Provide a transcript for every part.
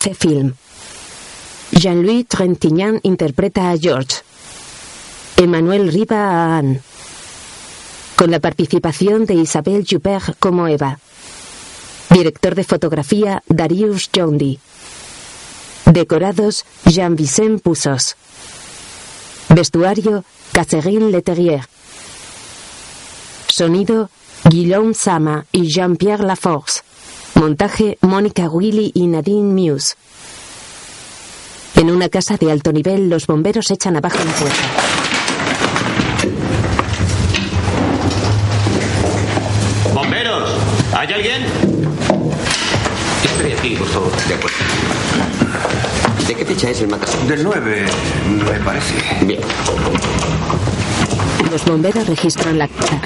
C-Film. Jean-Louis Trintignant interpreta a George. Emmanuel Riva a Anne. Con la participación de Isabelle Juppert como Eva. Director de fotografía Darius Jondi. Decorados Jean-Vicent Poussos. Vestuario Catherine Leterrier. Sonido Guillaume Sama y Jean-Pierre Laforce. Montaje Mónica Willy y Nadine Muse. En una casa de alto nivel, los bomberos echan abajo un puerta. ¡Bomberos! ¿Hay alguien? Estoy aquí, por favor. De acuerdo. ¿De qué fecha es el matasón? Del 9, me parece. Bien. Los bomberos registran la casa.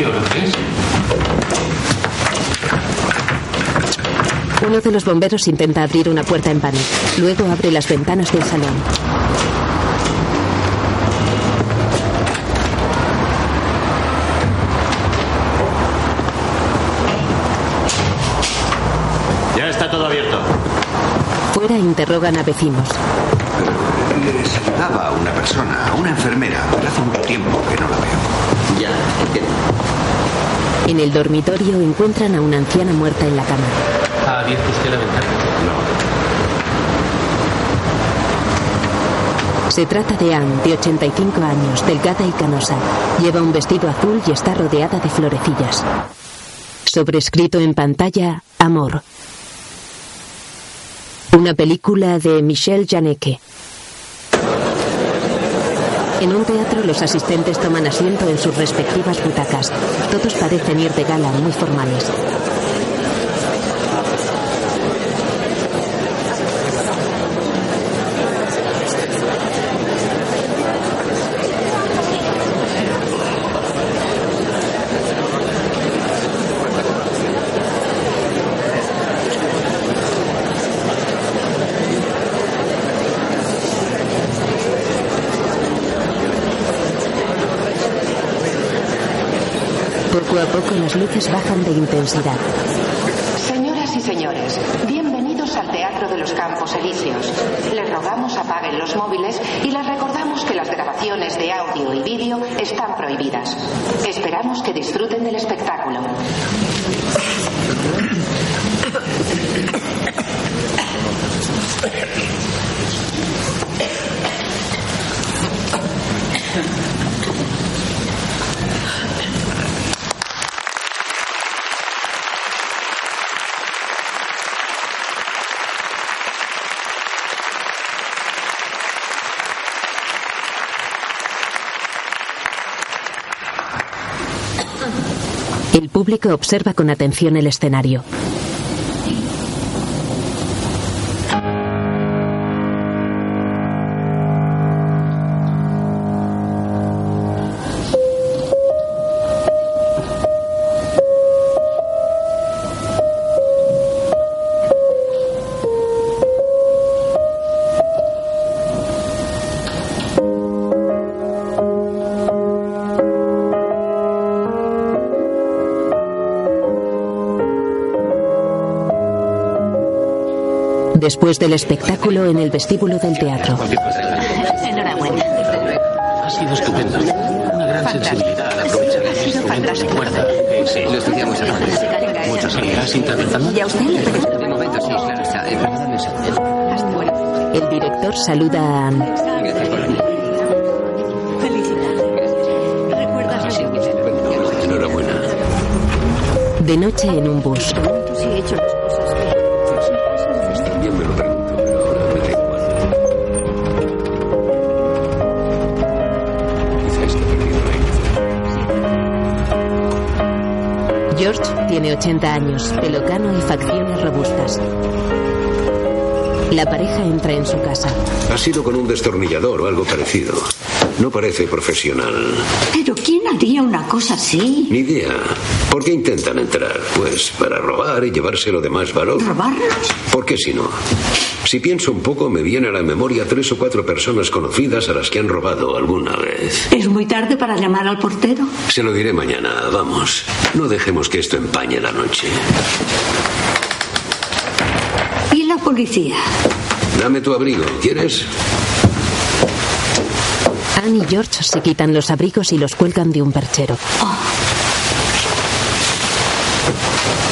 Sucio, ¿lo crees? Uno de los bomberos intenta abrir una puerta en vano. Luego abre las ventanas del salón. Ya está todo abierto. Fuera interrogan a vecinos. Le saludaba a una persona, a una enfermera, pero hace mucho tiempo que no la veo. Ya, entiendo. En el dormitorio encuentran a una anciana muerta en la cama. ¿Ha abierto usted la ventana? Se trata de Anne, de 85 años, delgada y canosa. Lleva un vestido azul y está rodeada de florecillas. Sobrescrito en pantalla, Amor. Una película de Michel Janeke. En un teatro los asistentes toman asiento en sus respectivas butacas. Todos parecen ir de gala, muy formales. Poco las luces bajan de intensidad. Señoras y señores, bienvenidos al Teatro de los Campos Elíseos. Les rogamos apaguen los móviles y les recordamos que las grabaciones de audio y vídeo están prohibidas. Esperamos que disfruten del espectáculo. El público observa con atención el escenario. Después del espectáculo en el vestíbulo del teatro. Enhorabuena. Ha sido estupendo. Una gran sensibilidad al aprovechar Ha sido el instrumento fantástico. de cuerda. Sí, lo estudiamos antes. Mucho, sí. ¿Has interpretado? ¿Y a usted? De momento sí, claro está. Eh. El director saluda a Anne. Gracias por venir. Enhorabuena. De noche en un bus. George tiene 80 años, pelo cano y facciones robustas. La pareja entra en su casa. Ha sido con un destornillador o algo parecido. No parece profesional. Pero ¿quién haría una cosa así? Ni idea. ¿Por qué intentan entrar? Pues para robar y llevárselo de más valor. ¿Robarlos? ¿Por qué si no? Si pienso un poco, me viene a la memoria tres o cuatro personas conocidas a las que han robado alguna vez. ¿Es muy tarde para llamar al portero? Se lo diré mañana. Vamos. No dejemos que esto empañe la noche. ¿Y la policía? Dame tu abrigo. ¿Quieres? Anne y George se quitan los abrigos y los cuelgan de un perchero.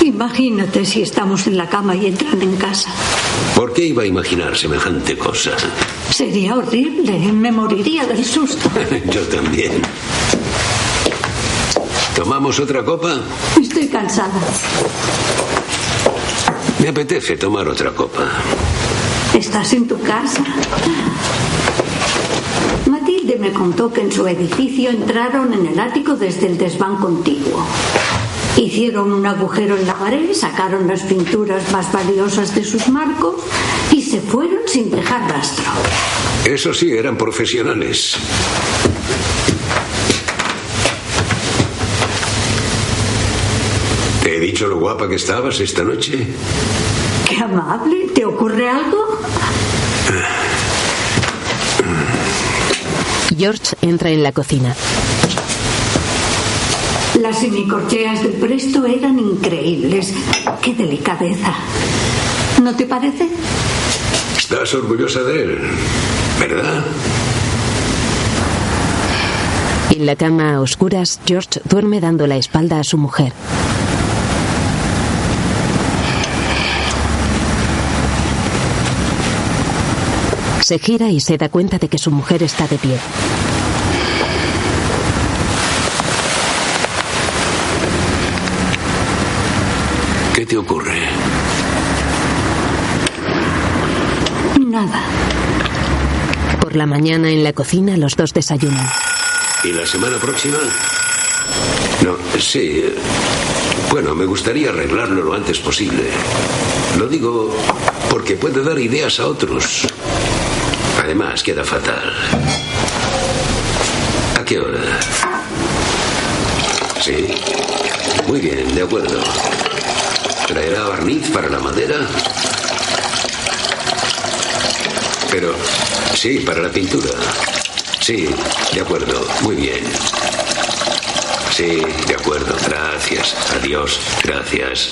Imagínate si estamos en la cama y entran en casa. ¿Por qué iba a imaginar semejante cosa? Sería horrible. Me moriría del susto. Yo también. ¿Tomamos otra copa? Estoy cansada. Me apetece tomar otra copa. Estás en tu casa. Matilde me contó que en su edificio entraron en el ático desde el desván contiguo. Hicieron un agujero en la pared, sacaron las pinturas más valiosas de sus marcos y se fueron sin dejar rastro. Eso sí, eran profesionales. ¿Te he dicho lo guapa que estabas esta noche? Qué amable. ¿Te ocurre algo? George entra en la cocina. Las semicorcheas del presto eran increíbles. Qué delicadeza. ¿No te parece? Estás orgullosa de él, ¿verdad? En la cama a oscuras, George duerme dando la espalda a su mujer. Se gira y se da cuenta de que su mujer está de pie. Te ocurre? Nada. Por la mañana en la cocina los dos desayunan. ¿Y la semana próxima? No, sí. Bueno, me gustaría arreglarlo lo antes posible. Lo digo porque puede dar ideas a otros. Además, queda fatal. ¿A qué hora? Sí. Muy bien, de acuerdo. ¿Traerá barniz para la madera? Pero, sí, para la pintura. Sí, de acuerdo, muy bien. Sí, de acuerdo, gracias. Adiós, gracias.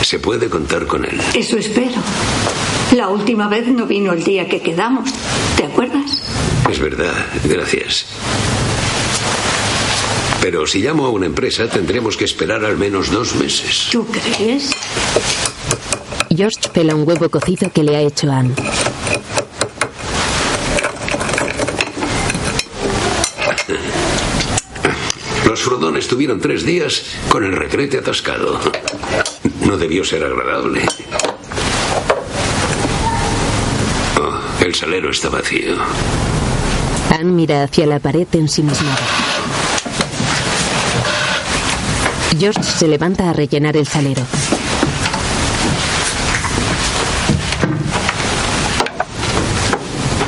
Se puede contar con él. Eso espero. La última vez no vino el día que quedamos. ¿Te acuerdas? Es verdad, gracias. Pero si llamo a una empresa tendremos que esperar al menos dos meses. ¿Tú crees? George pela un huevo cocido que le ha hecho Anne. Los Frodón estuvieron tres días con el retrete atascado. No debió ser agradable. Oh, el salero está vacío. Anne mira hacia la pared ensimismada. George se levanta a rellenar el salero.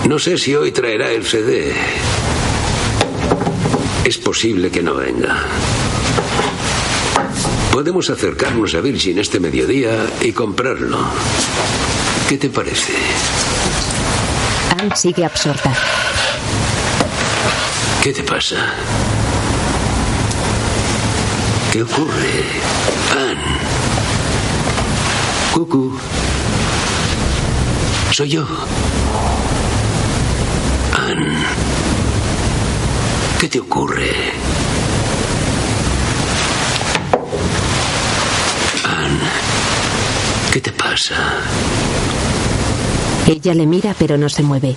No sé si hoy traerá el CD. Es posible que no venga. Podemos acercarnos a Virgin este mediodía y comprarlo. ¿Qué te parece? Anne sigue absorta. ¿Qué te pasa? ¿Qué ocurre? Anne. Cucu. Soy yo. Anne. ¿Qué te ocurre? Anne. ¿Qué te pasa? Ella le mira pero no se mueve.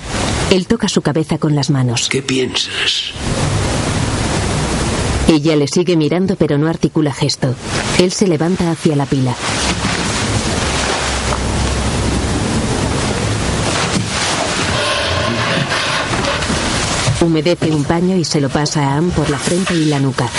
Él toca su cabeza con las manos. ¿Qué piensas? Ella le sigue mirando pero no articula gesto. Él se levanta hacia la pila. Humedece un paño y se lo pasa a Anne por la frente y la nuca.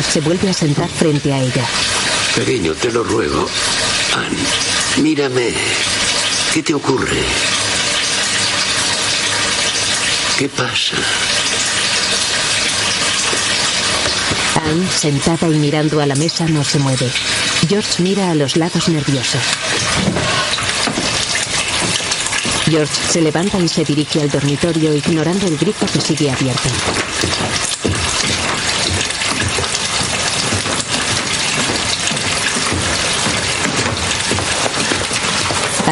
Se vuelve a sentar frente a ella. Cariño, te lo ruego. Anne, mírame. ¿Qué te ocurre? ¿Qué pasa? Anne, sentada y mirando a la mesa, no se mueve. George mira a los lados nervioso. George se levanta y se dirige al dormitorio ignorando el grifo que sigue abierto.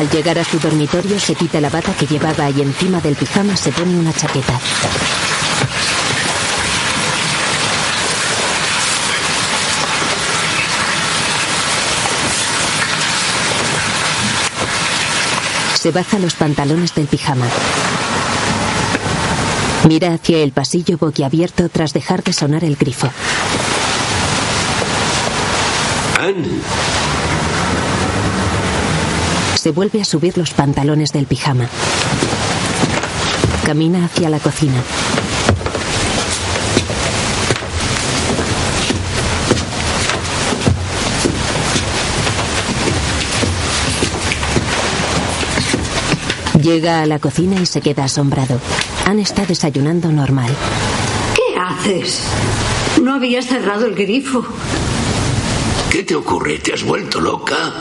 Al llegar a su dormitorio se quita la bata que llevaba y encima del pijama se pone una chaqueta. Se baja los pantalones del pijama. Mira hacia el pasillo boquiabierto tras dejar de sonar el grifo. Anne, Se vuelve a subir los pantalones del pijama. Camina hacia la cocina. Llega a la cocina y se queda asombrado. Anne está desayunando normal. ¿Qué haces? No habías cerrado el grifo. ¿qué te ocurre? ¿Te has vuelto loca?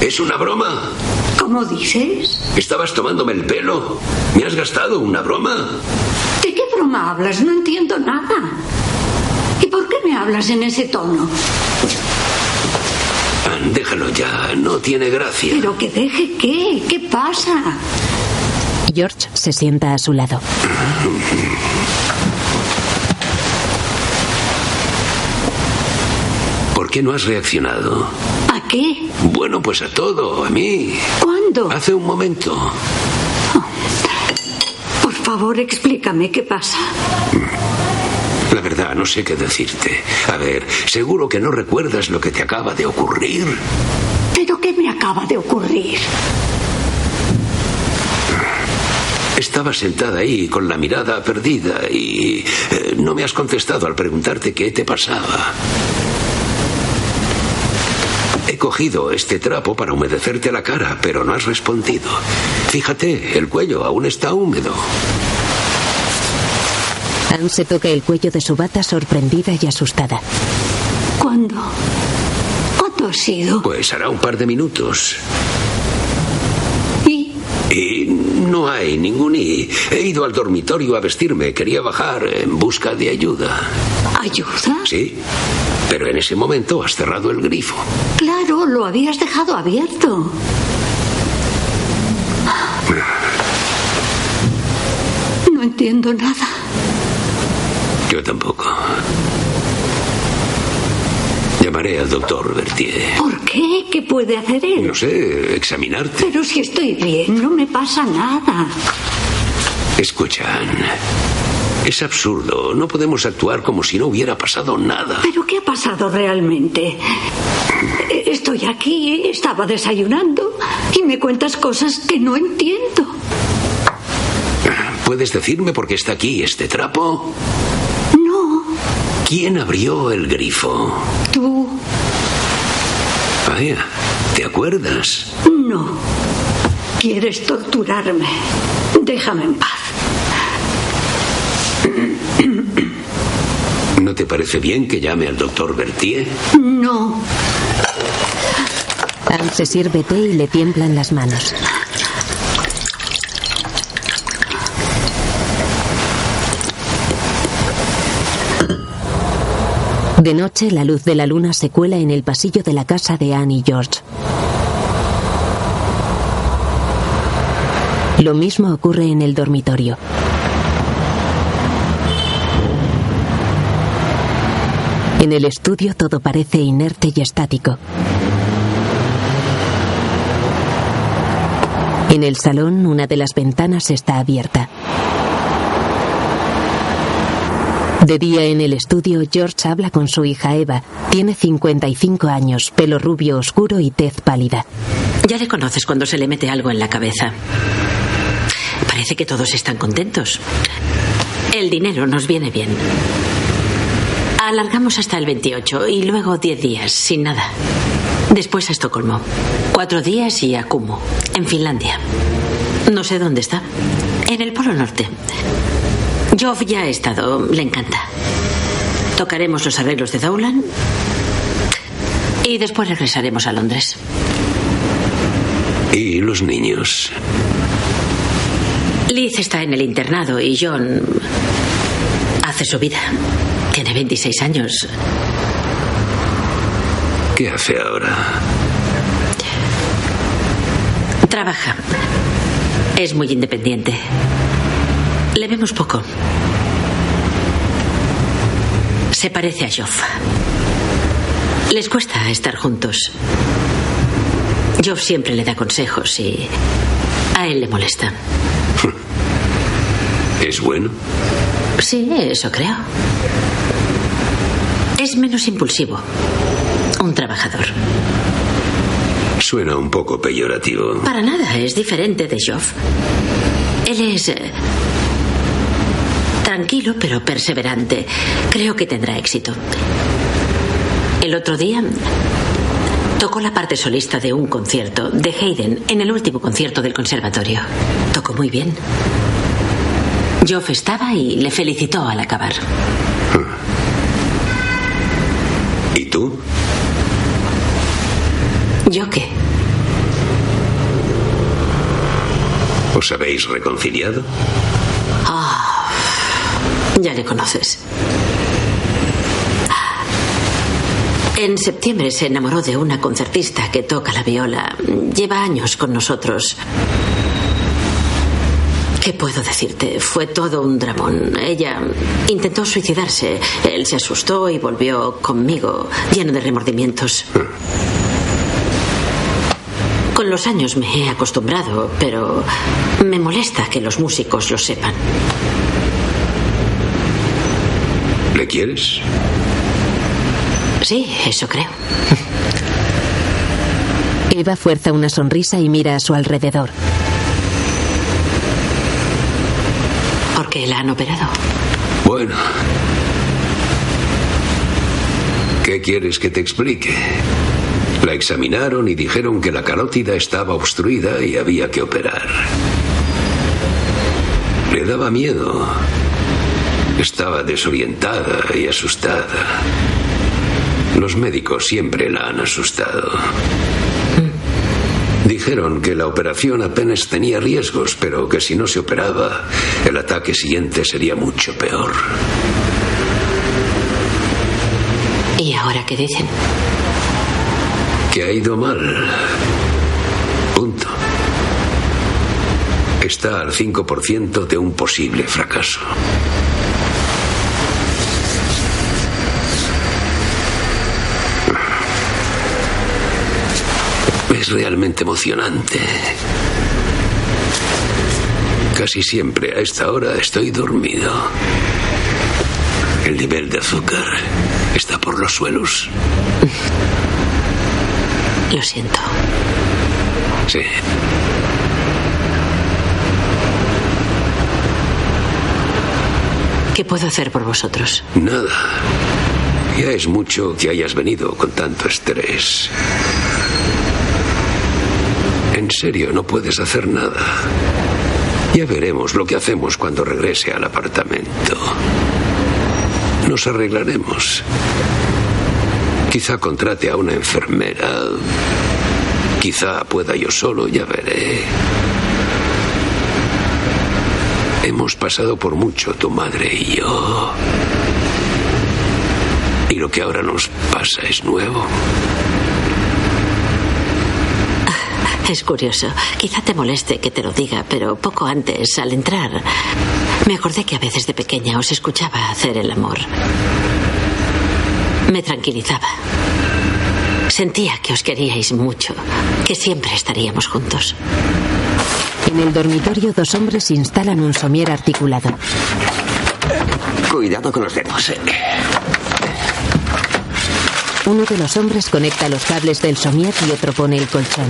¿Es una broma? ¿Cómo dices? ¿Estabas tomándome el pelo? ¿Me has gastado una broma? ¿De qué broma hablas? No entiendo nada. ¿Y por qué me hablas en ese tono? Anne, déjalo ya, no tiene gracia. ¿Pero que deje qué? ¿Qué pasa? George se sienta a su lado. ¿Por qué no has reaccionado? ¿A qué? Bueno, pues a todo, a mí. ¿Cuándo? Hace un momento. Por favor, explícame qué pasa. La verdad, no sé qué decirte. A ver, seguro que no recuerdas lo que te acaba de ocurrir. ¿Pero qué me acaba de ocurrir? Estaba sentada ahí con la mirada perdida y eh, no me has contestado al preguntarte qué te pasaba. He cogido este trapo para humedecerte la cara, pero no has respondido. Fíjate, el cuello aún está húmedo. Anne se toca el cuello de su bata sorprendida y asustada. ¿Cuándo? ¿Cuándo ha sido? Pues hará un par de minutos. ¿Y? Y no hay ningún y. He ido al dormitorio a vestirme. Quería bajar en busca de ayuda. ¿Ayuda? Sí. Pero en ese momento has cerrado el grifo. Claro, lo habías dejado abierto. No entiendo nada. Yo tampoco. Llamaré al doctor Bertier. ¿Por qué? ¿Qué puede hacer él? No sé, examinarte. Pero si estoy bien, no me pasa nada. Escucha, Anne. Es absurdo. No podemos actuar como si no hubiera pasado nada. ¿Pero qué ha pasado realmente? Estoy aquí, estaba desayunando y me cuentas cosas que no entiendo. ¿Puedes decirme por qué está aquí este trapo? ¿Quién abrió el grifo? tú, Vaya, ¿te acuerdas? no. Quieres torturarme. Déjame en paz. ¿No te parece bien que llame al doctor Bertier? No, Anne se sirve té y le tiemblan las manos. De noche, la luz de la luna se cuela en el pasillo de la casa de Anne y George. Lo mismo ocurre en el dormitorio. En el estudio todo parece inerte y estático. En el salón una de las ventanas está abierta. De día en el estudio, George habla con su hija Eva. Tiene 55 años, pelo rubio oscuro y tez pálida. Ya le conoces cuando se le mete algo en la cabeza. Parece que todos están contentos. El dinero nos viene bien. Alargamos hasta el 28 y luego 10 días, sin nada. Después a Estocolmo. Cuatro días y a Kumo, en Finlandia. No sé dónde está. En el Polo Norte. Joff ya ha estado, le encanta. Tocaremos los arreglos de Dowland y después regresaremos a Londres. ¿Y los niños? Liz está en el internado y John hace su vida. Tiene 26 años. ¿Qué hace ahora? Trabaja. Es muy independiente. Le vemos poco. Se parece a Joff. Les cuesta estar juntos. Joff siempre le da consejos y a él le molesta. ¿Es bueno? Sí, eso creo. Es menos impulsivo. Un trabajador. Suena un poco peyorativo. Para nada, es diferente de Joff. Él es eh, tranquilo pero perseverante. Creo que tendrá éxito. El otro día tocó la parte solista de un concierto de Haydn en el último concierto del conservatorio. Tocó muy bien. Joff estaba y le felicitó al acabar. ¿Y tú? ¿Yo qué? ¿Os habéis reconciliado? Ya le conoces. En septiembre se enamoró de una concertista que toca la viola. Lleva años con nosotros. ¿Qué puedo decirte? Fue todo un dramón. Ella intentó suicidarse. Él se asustó y volvió conmigo, lleno de remordimientos. Con los años me he acostumbrado, pero me molesta que los músicos lo sepan. ¿Le quieres? Sí, eso creo. Eva fuerza una sonrisa y mira a su alrededor. ¿Por qué la han operado? Bueno. ¿Qué quieres que te explique? La examinaron y dijeron que la carótida estaba obstruida y había que operar. Le daba miedo. Estaba desorientada y asustada. Los médicos siempre la han asustado. Dijeron que la operación apenas tenía riesgos, pero que si no se operaba, el ataque siguiente sería mucho peor. ¿Y ahora qué dicen? Que ha ido mal. Punto. Está al 5% de un posible fracaso. Es realmente emocionante. Casi siempre a esta hora estoy dormido. El nivel de azúcar está por los suelos. Lo siento. Sí. ¿Qué puedo hacer por vosotros? Nada. Ya es mucho que hayas venido con tanto estrés. En serio, no puedes hacer nada. Ya veremos lo que hacemos cuando regrese al apartamento. Nos arreglaremos. Quizá contrate a una enfermera. Quizá pueda yo solo, ya veré. Hemos pasado por mucho, tu madre y yo. Y lo que ahora nos pasa es nuevo. Es curioso. Quizá te moleste que te lo diga, pero poco antes, al entrar, me acordé que a veces de pequeña os escuchaba hacer el amor. Me tranquilizaba. Sentía que os queríais mucho, que siempre estaríamos juntos. En el dormitorio, dos hombres instalan un somier articulado. Cuidado con los dedos. Uno de los hombres conecta los cables del somier y otro pone el colchón.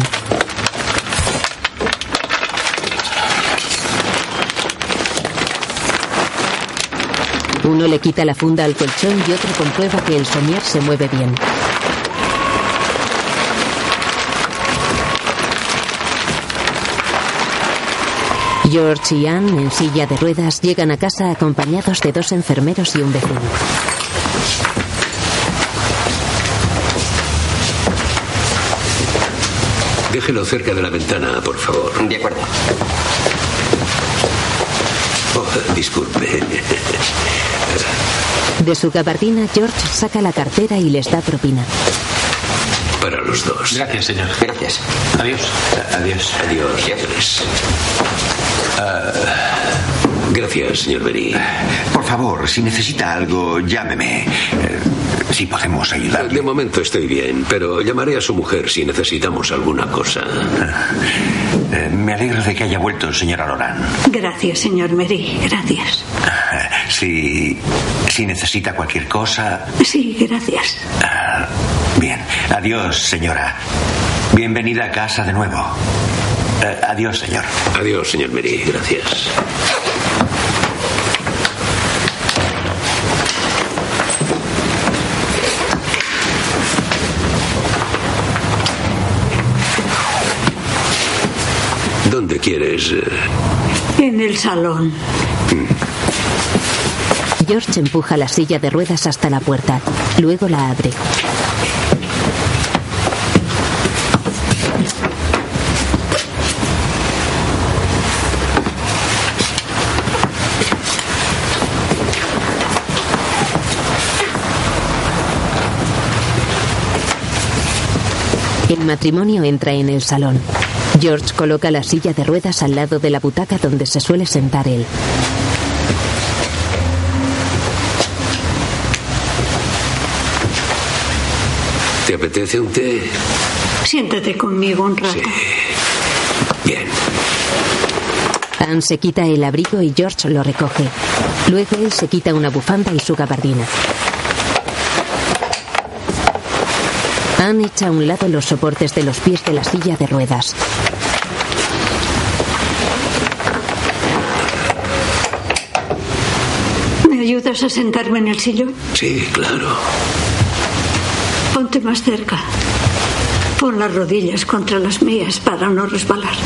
Uno le quita la funda al colchón y otro comprueba que el somier se mueve bien. George y Anne, en silla de ruedas, llegan a casa acompañados de dos enfermeros y un vecino. Déjelo cerca de la ventana, por favor. De acuerdo. Oh, disculpe. De su gabardina, George saca la cartera y les da propina. Para los dos. Gracias, señor. Gracias. Adiós. Adiós. Adiós. Ah, gracias, señor Berry. Por favor, si necesita algo, llámeme. Eh, si podemos ayudarle. De momento estoy bien, pero llamaré a su mujer si necesitamos alguna cosa. Eh, me alegro de que haya vuelto, señora Loran. Gracias, señor Mary. Gracias. Si, si necesita cualquier cosa. Sí, gracias. Ah, bien. Adiós, señora. Bienvenida a casa de nuevo. Eh, adiós, señor. Adiós, señor Mary. Gracias. ¿Dónde quieres? eh? En el salón. George empuja la silla de ruedas hasta la puerta. Luego la abre. El matrimonio entra en el salón. George coloca la silla de ruedas al lado de la butaca donde se suele sentar él. ¿Te apetece un té? Siéntate conmigo un rato. Bien. Anne se quita el abrigo y George lo recoge. Luego él se quita una bufanda y su gabardina. Anne echa a un lado los soportes de los pies de la silla de ruedas. ¿Me ayudas a sentarme en el sillón? Sí, claro. Ponte más cerca. Pon las rodillas contra las mías para no resbalar.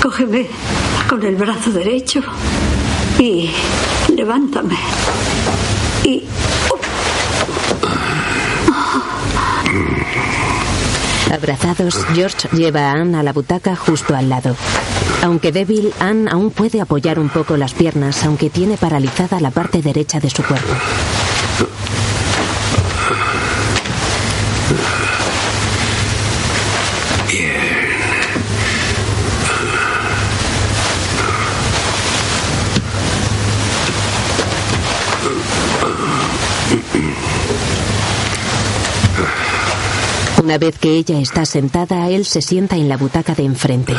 Cógeme con el brazo derecho y levántame. Y Abrazados, George lleva a Anne a la butaca justo al lado. Aunque débil, Anne aún puede apoyar un poco las piernas, aunque tiene paralizada la parte derecha de su cuerpo. Una vez que ella está sentada, él se sienta en la butaca de enfrente.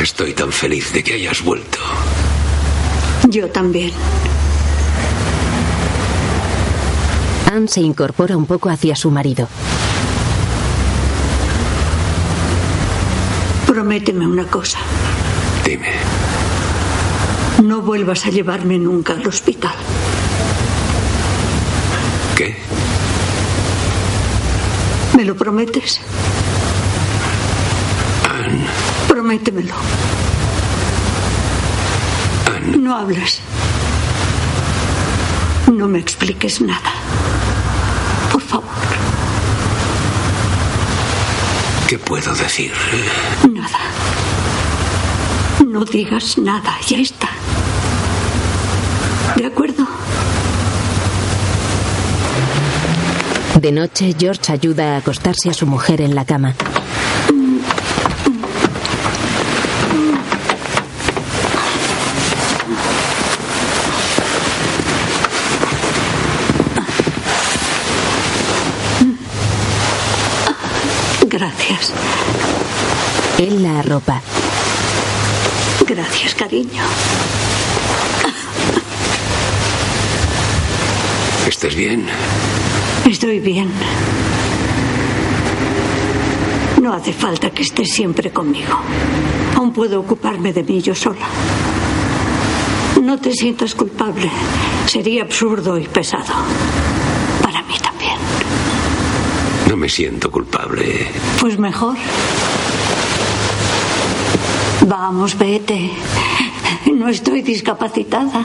Estoy tan feliz de que hayas vuelto. yo también. Anne se incorpora un poco hacia su marido. Prométeme una cosa. Dime. No vuelvas a llevarme nunca al hospital. ¿Qué? ¿Me lo prometes? Prométemelo. No hables. No me expliques nada. Por favor, ¿Qué puedo decir? nada. No digas nada, ya está. ¿De acuerdo? De noche, George ayuda a acostarse a su mujer en la cama. Gracias. Él la arropa. Gracias, cariño. ¿Estás bien? Estoy bien. No hace falta que estés siempre conmigo. Aún puedo ocuparme de mí yo sola. No te sientas culpable. Sería absurdo y pesado. Para mí también. No me siento culpable. Pues mejor. Vamos, vete. No estoy discapacitada.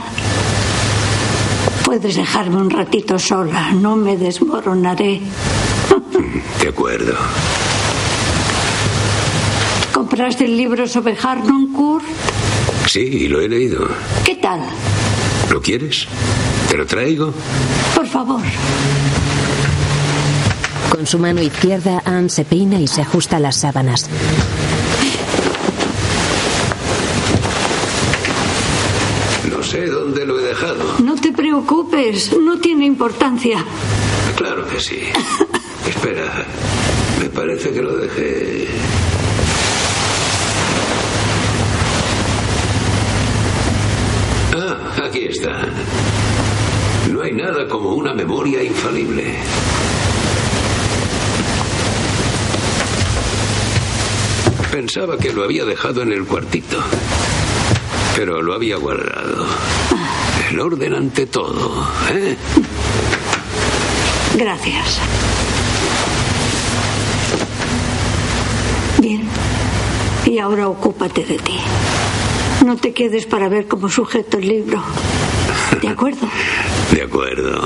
Puedes dejarme un ratito sola. No me desmoronaré. De acuerdo. ¿Compraste el libro sobre Harnoncourt? Sí, lo he leído. ¿Qué tal? ¿Lo quieres? ¿Te lo traigo? Por favor. Con su mano izquierda, Anne se peina y se ajusta las sábanas. No sé dónde lo he dejado. No te preocupes, no tiene importancia. Claro que sí. Espera, me parece que lo dejé. Ah, aquí está. No hay nada como una memoria infalible. Pensaba que lo había dejado en el cuartito, pero lo había guardado. El orden ante todo, ¿eh? Gracias. Bien. Y ahora ocúpate de ti. No te quedes para ver cómo sujeto el libro. ¿De acuerdo? De acuerdo.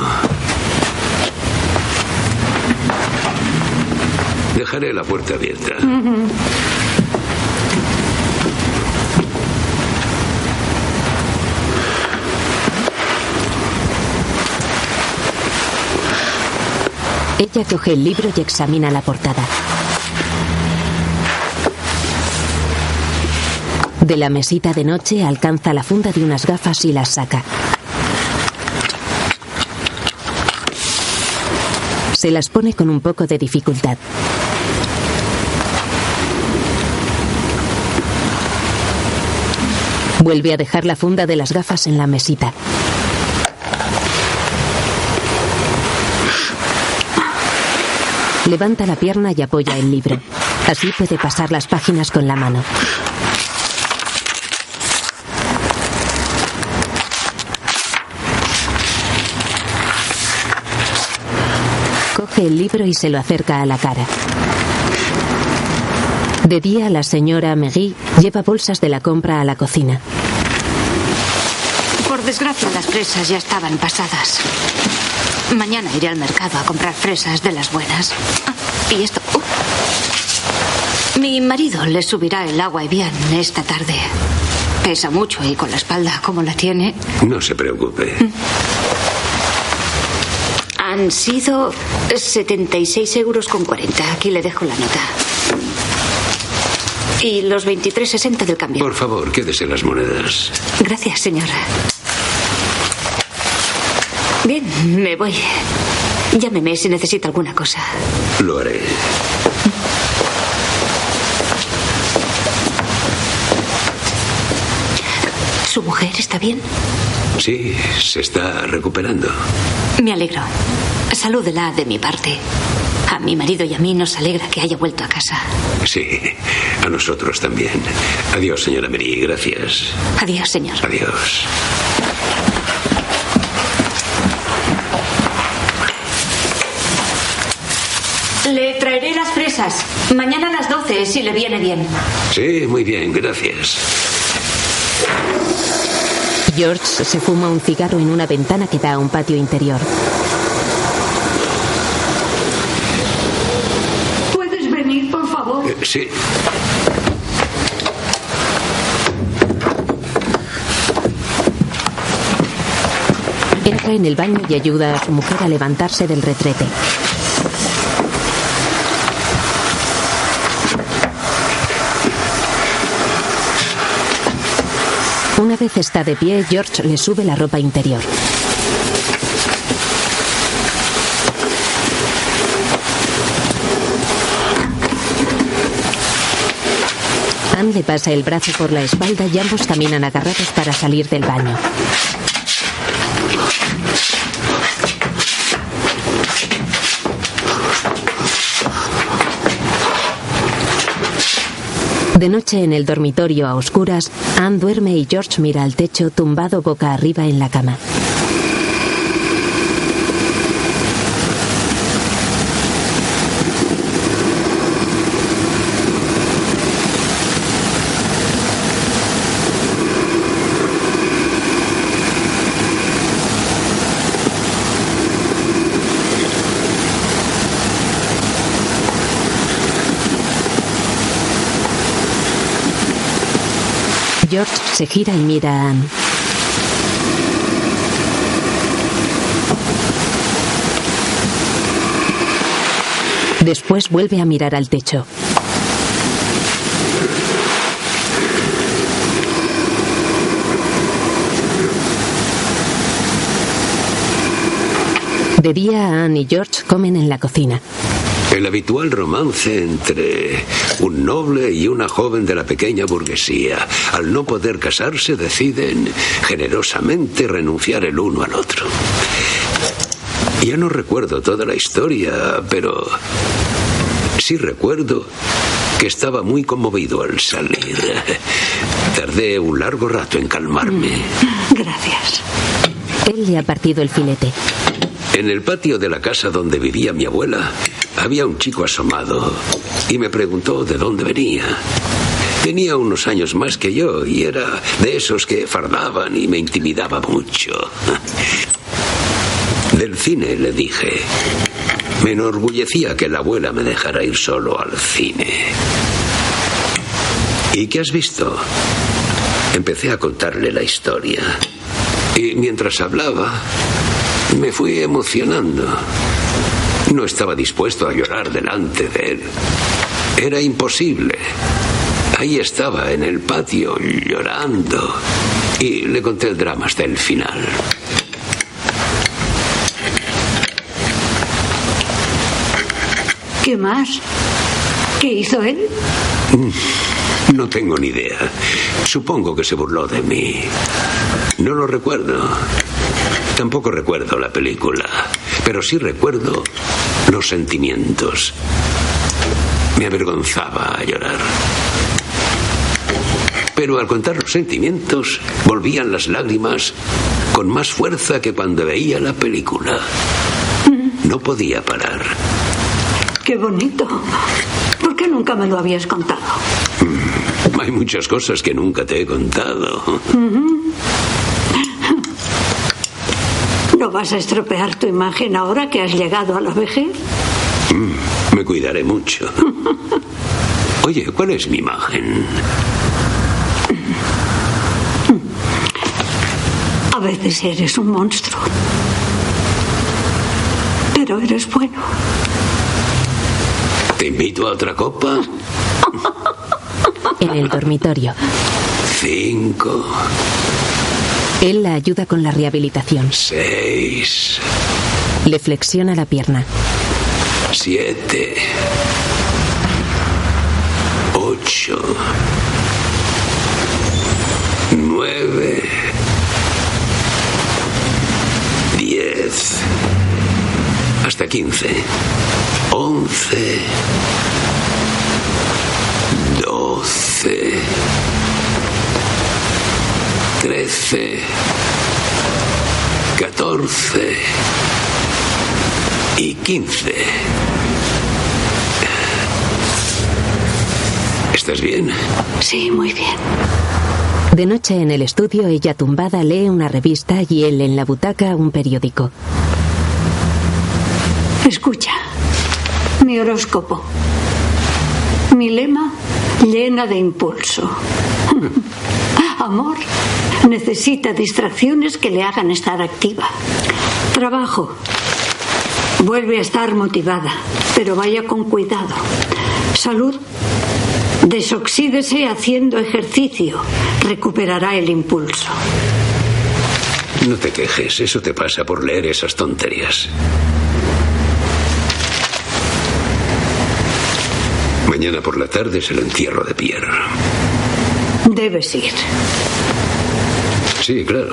Dejaré la puerta abierta. Ella coge el libro y examina la portada. De la mesita de noche alcanza la funda de unas gafas y las saca. Se las pone con un poco de dificultad. Vuelve a dejar la funda de las gafas en la mesita. Levanta la pierna y apoya el libro. Así puede pasar las páginas con la mano. Coge el libro y se lo acerca a la cara. De día, la señora Megui lleva bolsas de la compra a la cocina. Por desgracia, las fresas ya estaban pasadas. Mañana iré al mercado a comprar fresas de las buenas. Ah, y esto. uh. Mi marido le subirá el agua bien esta tarde. Pesa mucho y con la espalda como la tiene. No se preocupe. Han sido 76 euros con 40. Aquí le dejo la nota. Y los 23,60 del cambio. Por favor, quédese las monedas. Gracias, señora. Bien, me voy. Llámeme si necesita alguna cosa. Lo haré. ¿Su mujer está bien? Sí, se está recuperando. Me alegro. Salúdela de mi parte. A mi marido y a mí nos alegra que haya vuelto a casa. Sí, a nosotros también. Adiós, señora Mary. Gracias. Adiós, señor. Adiós. Le Mañana a las 12, si le viene bien. Sí, muy bien, gracias. George se fuma un cigarro en una ventana que da a un patio interior. ¿Puedes venir, por favor? Eh, Sí. Entra en el baño y ayuda a su mujer a levantarse del retrete. Vez está de pie, George le sube la ropa interior. Anne le pasa el brazo por la espalda y ambos caminan agarrados para salir del baño. De noche en el dormitorio a oscuras, Anne duerme y George mira al techo tumbado boca arriba en la cama. George se gira y mira a Anne. Después vuelve a mirar al techo. De día, Anne y George comen en la cocina. El habitual romance entre un noble y una joven de la pequeña burguesía. Al no poder casarse, deciden generosamente renunciar el uno al otro. Ya no recuerdo toda la historia, pero sí recuerdo que estaba muy conmovido al salir. Tardé un largo rato en calmarme. Gracias. Él le ha partido el filete. En el patio de la casa donde vivía mi abuela había un chico asomado y me preguntó de dónde venía. Tenía unos años más que yo y era de esos que fardaban y me intimidaba mucho. Del cine le dije. Me enorgullecía que la abuela me dejara ir solo al cine. ¿Y qué has visto? Empecé a contarle la historia. Y mientras hablaba, me fui emocionando. No estaba dispuesto a llorar delante de él. Era imposible. Ahí estaba en el patio llorando. Y le conté el drama hasta el final. ¿Qué más? ¿Qué hizo él? Mm, no tengo ni idea. Supongo que se burló de mí. No lo recuerdo. Tampoco recuerdo la película, pero sí recuerdo los sentimientos. Me avergonzaba a llorar. Pero al contar los sentimientos, volvían las lágrimas con más fuerza que cuando veía la película. No podía parar. Qué bonito. ¿Por qué nunca me lo habías contado? Mm, hay muchas cosas que nunca te he contado. ¿No vas a estropear tu imagen ahora que has llegado a la vejez? Mm, me cuidaré mucho. Oye, ¿cuál es mi imagen? A veces eres un monstruo. Pero eres bueno. ¿Te invito a otra copa? En el dormitorio. Cinco. Él la ayuda con la rehabilitación. Seis. Le flexiona la pierna. Siete. Ocho. Nueve. Diez. Hasta quince. Once. Doce. Trece. Catorce. Y quince. ¿Estás bien? Sí, muy bien. De noche en el estudio, ella tumbada lee una revista y él en la butaca un periódico. Escucha, mi horóscopo. Mi lema, llena de impulso. Amor, necesita distracciones que le hagan estar activa. Trabajo, vuelve a estar motivada, pero vaya con cuidado. Salud, desoxídese haciendo ejercicio, recuperará el impulso. No te quejes, eso te pasa por leer esas tonterías. Mañana por la tarde es el entierro de Pierre. Debes ir. Sí, claro.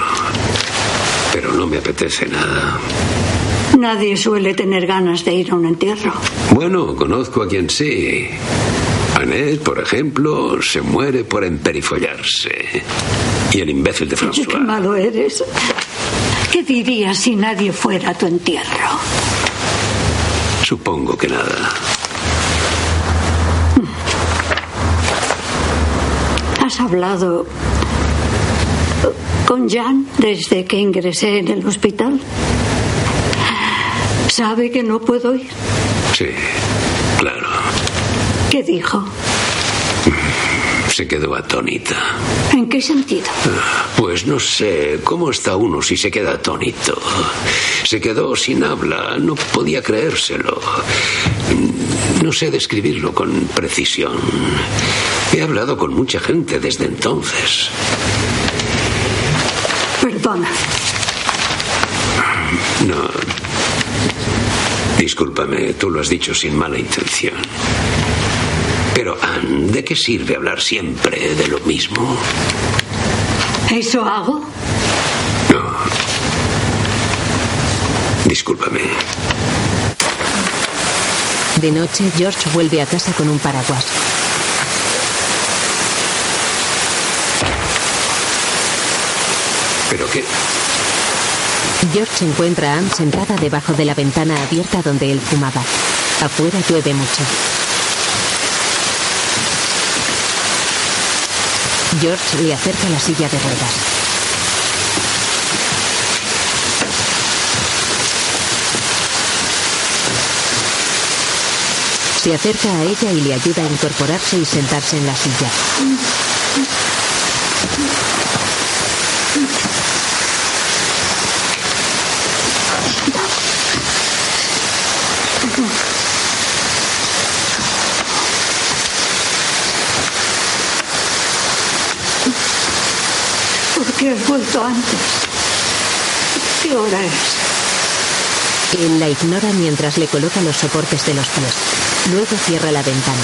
Pero no me apetece nada. Nadie suele tener ganas de ir a un entierro. Bueno, conozco a quien sí. Annette, por ejemplo, se muere por emperifollarse. Y el imbécil de François. qué malo eres. ¿Qué dirías si nadie fuera a tu entierro? Supongo que nada. ¿Has hablado con Jan desde que ingresé en el hospital? ¿Sabe que no puedo ir? Sí, claro. ¿Qué dijo? Se quedó atónita. ¿En qué sentido? Pues no sé, ¿cómo está uno si se queda atónito? Se quedó sin habla, no podía creérselo. No sé describirlo con precisión. He hablado con mucha gente desde entonces. Perdona. No. Discúlpame, tú lo has dicho sin mala intención. Pero, Anne, ¿de qué sirve hablar siempre de lo mismo? ¿Eso hago? No. Discúlpame. De noche, George vuelve a casa con un paraguas. ¿Pero qué? George encuentra a Anne sentada debajo de la ventana abierta donde él fumaba. Afuera llueve mucho. George le acerca la silla de ruedas. Se acerca a ella y le ayuda a incorporarse y sentarse en la silla. ¿Por qué has vuelto antes? ¿Qué hora es? Él la ignora mientras le coloca los soportes de los pies. Luego cierra la ventana.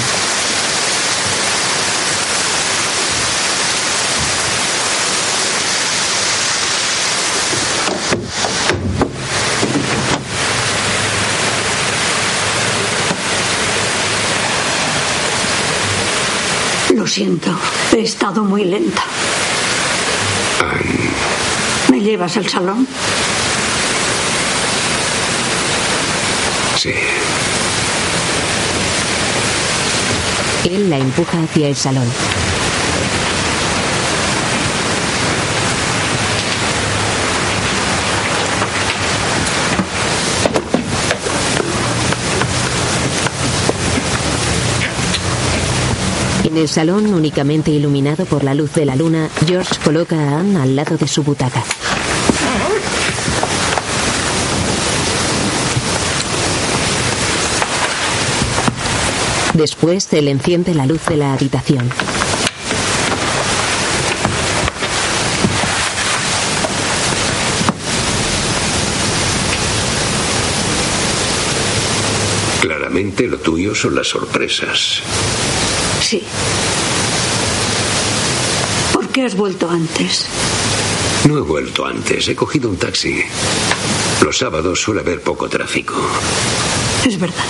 Lo siento, he estado muy lenta. Anne, ¿Me llevas al salón? sí. Él la empuja hacia el salón. En el salón, únicamente iluminado por la luz de la luna, George coloca a Anne al lado de su butaca. Después, él enciende la luz de la habitación. Claramente lo tuyo son las sorpresas. Sí. ¿Por qué has vuelto antes? No he vuelto antes, he cogido un taxi. Los sábados suele haber poco tráfico. Es verdad.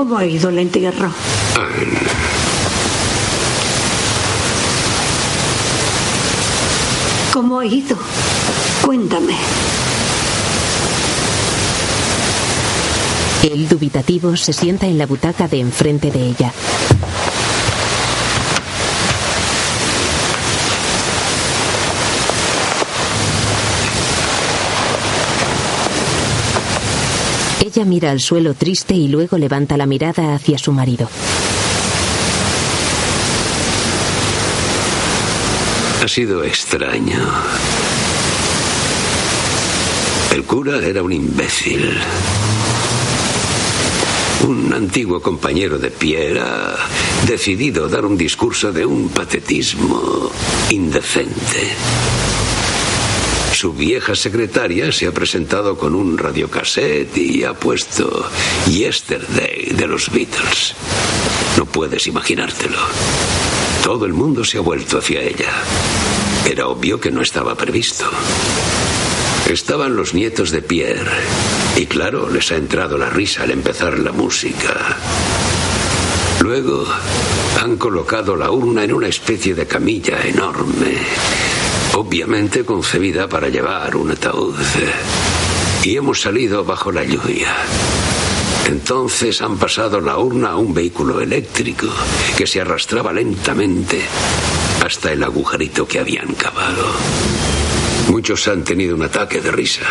¿Cómo ha ido el entierro? ¿Cómo ha ido? Cuéntame. Él, dubitativo, se sienta en la butaca de enfrente de ella. Ella mira al suelo triste y luego levanta la mirada hacia su marido. ha sido extraño. El cura era un imbécil. Un antiguo compañero de Pierre ha decidido dar un discurso de un patetismo indecente. Su vieja secretaria se ha presentado con un radiocassette y ha puesto Yesterday de los Beatles. No puedes imaginártelo. Todo el mundo se ha vuelto hacia ella. Era obvio que no estaba previsto. estaban los nietos de Pierre. Y claro, les ha entrado la risa al empezar la música. Luego han colocado la urna en una especie de camilla enorme, obviamente concebida para llevar un ataúd. Y hemos salido bajo la lluvia. Entonces han pasado la urna a un vehículo eléctrico que se arrastraba lentamente hasta el agujerito que habían cavado. Muchos han tenido un ataque de risa.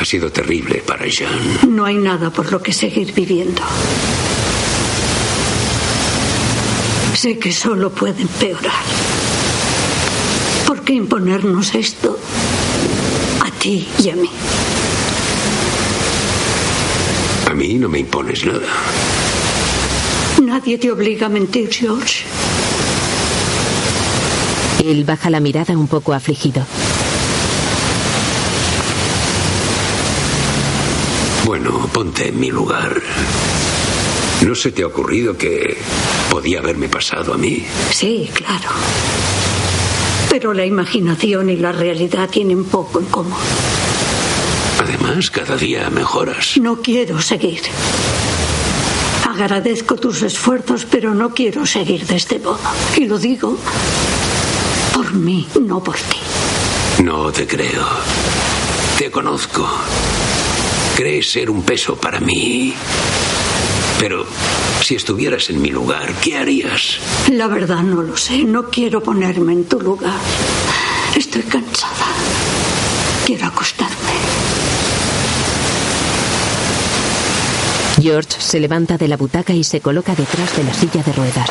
Ha sido terrible para Jean. No hay nada por lo que seguir viviendo. Sé que solo puede empeorar. ¿Por qué imponernos esto a ti y a mí? A mí no me impones nada. Nadie te obliga a mentir, George. Él baja la mirada un poco afligido. Bueno, ponte en mi lugar. ¿No se te ha ocurrido que podía haberme pasado a mí? Sí, claro. Pero la imaginación y la realidad tienen poco en común. Además, cada día mejoras. No quiero seguir. Agradezco tus esfuerzos, pero no quiero seguir de este modo. Y lo digo por mí, no por ti. No te creo. Te conozco. Crees ser un peso para mí. Pero si estuvieras en mi lugar, ¿qué harías? La verdad no lo sé. No quiero ponerme en tu lugar. Estoy cansada. Quiero acostarme. George se levanta de la butaca y se coloca detrás de la silla de ruedas.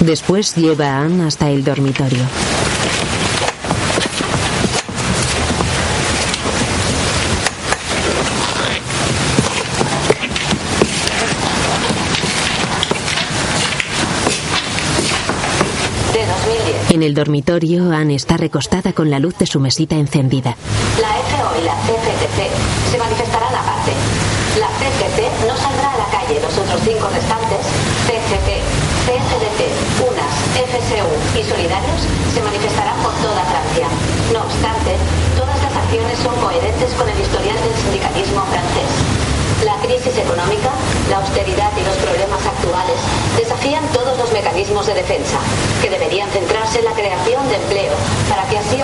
Después lleva a Anne hasta el dormitorio. En el dormitorio, Anne está recostada con la luz de su mesita encendida. La FO y la CFTC se manifestarán aparte. La CFT no saldrá a la calle. Los otros cinco restantes, CFP, CFDT, UNAS, FSU y Solidarios, se manifestarán por toda Francia. No obstante, todas las acciones son coherentes con el historial del sindicalismo francés. La crisis económica, la austeridad y los problemas actuales desafían todos los mecanismos de defensa, que deberían centrarse en la creación de empleo, para que así...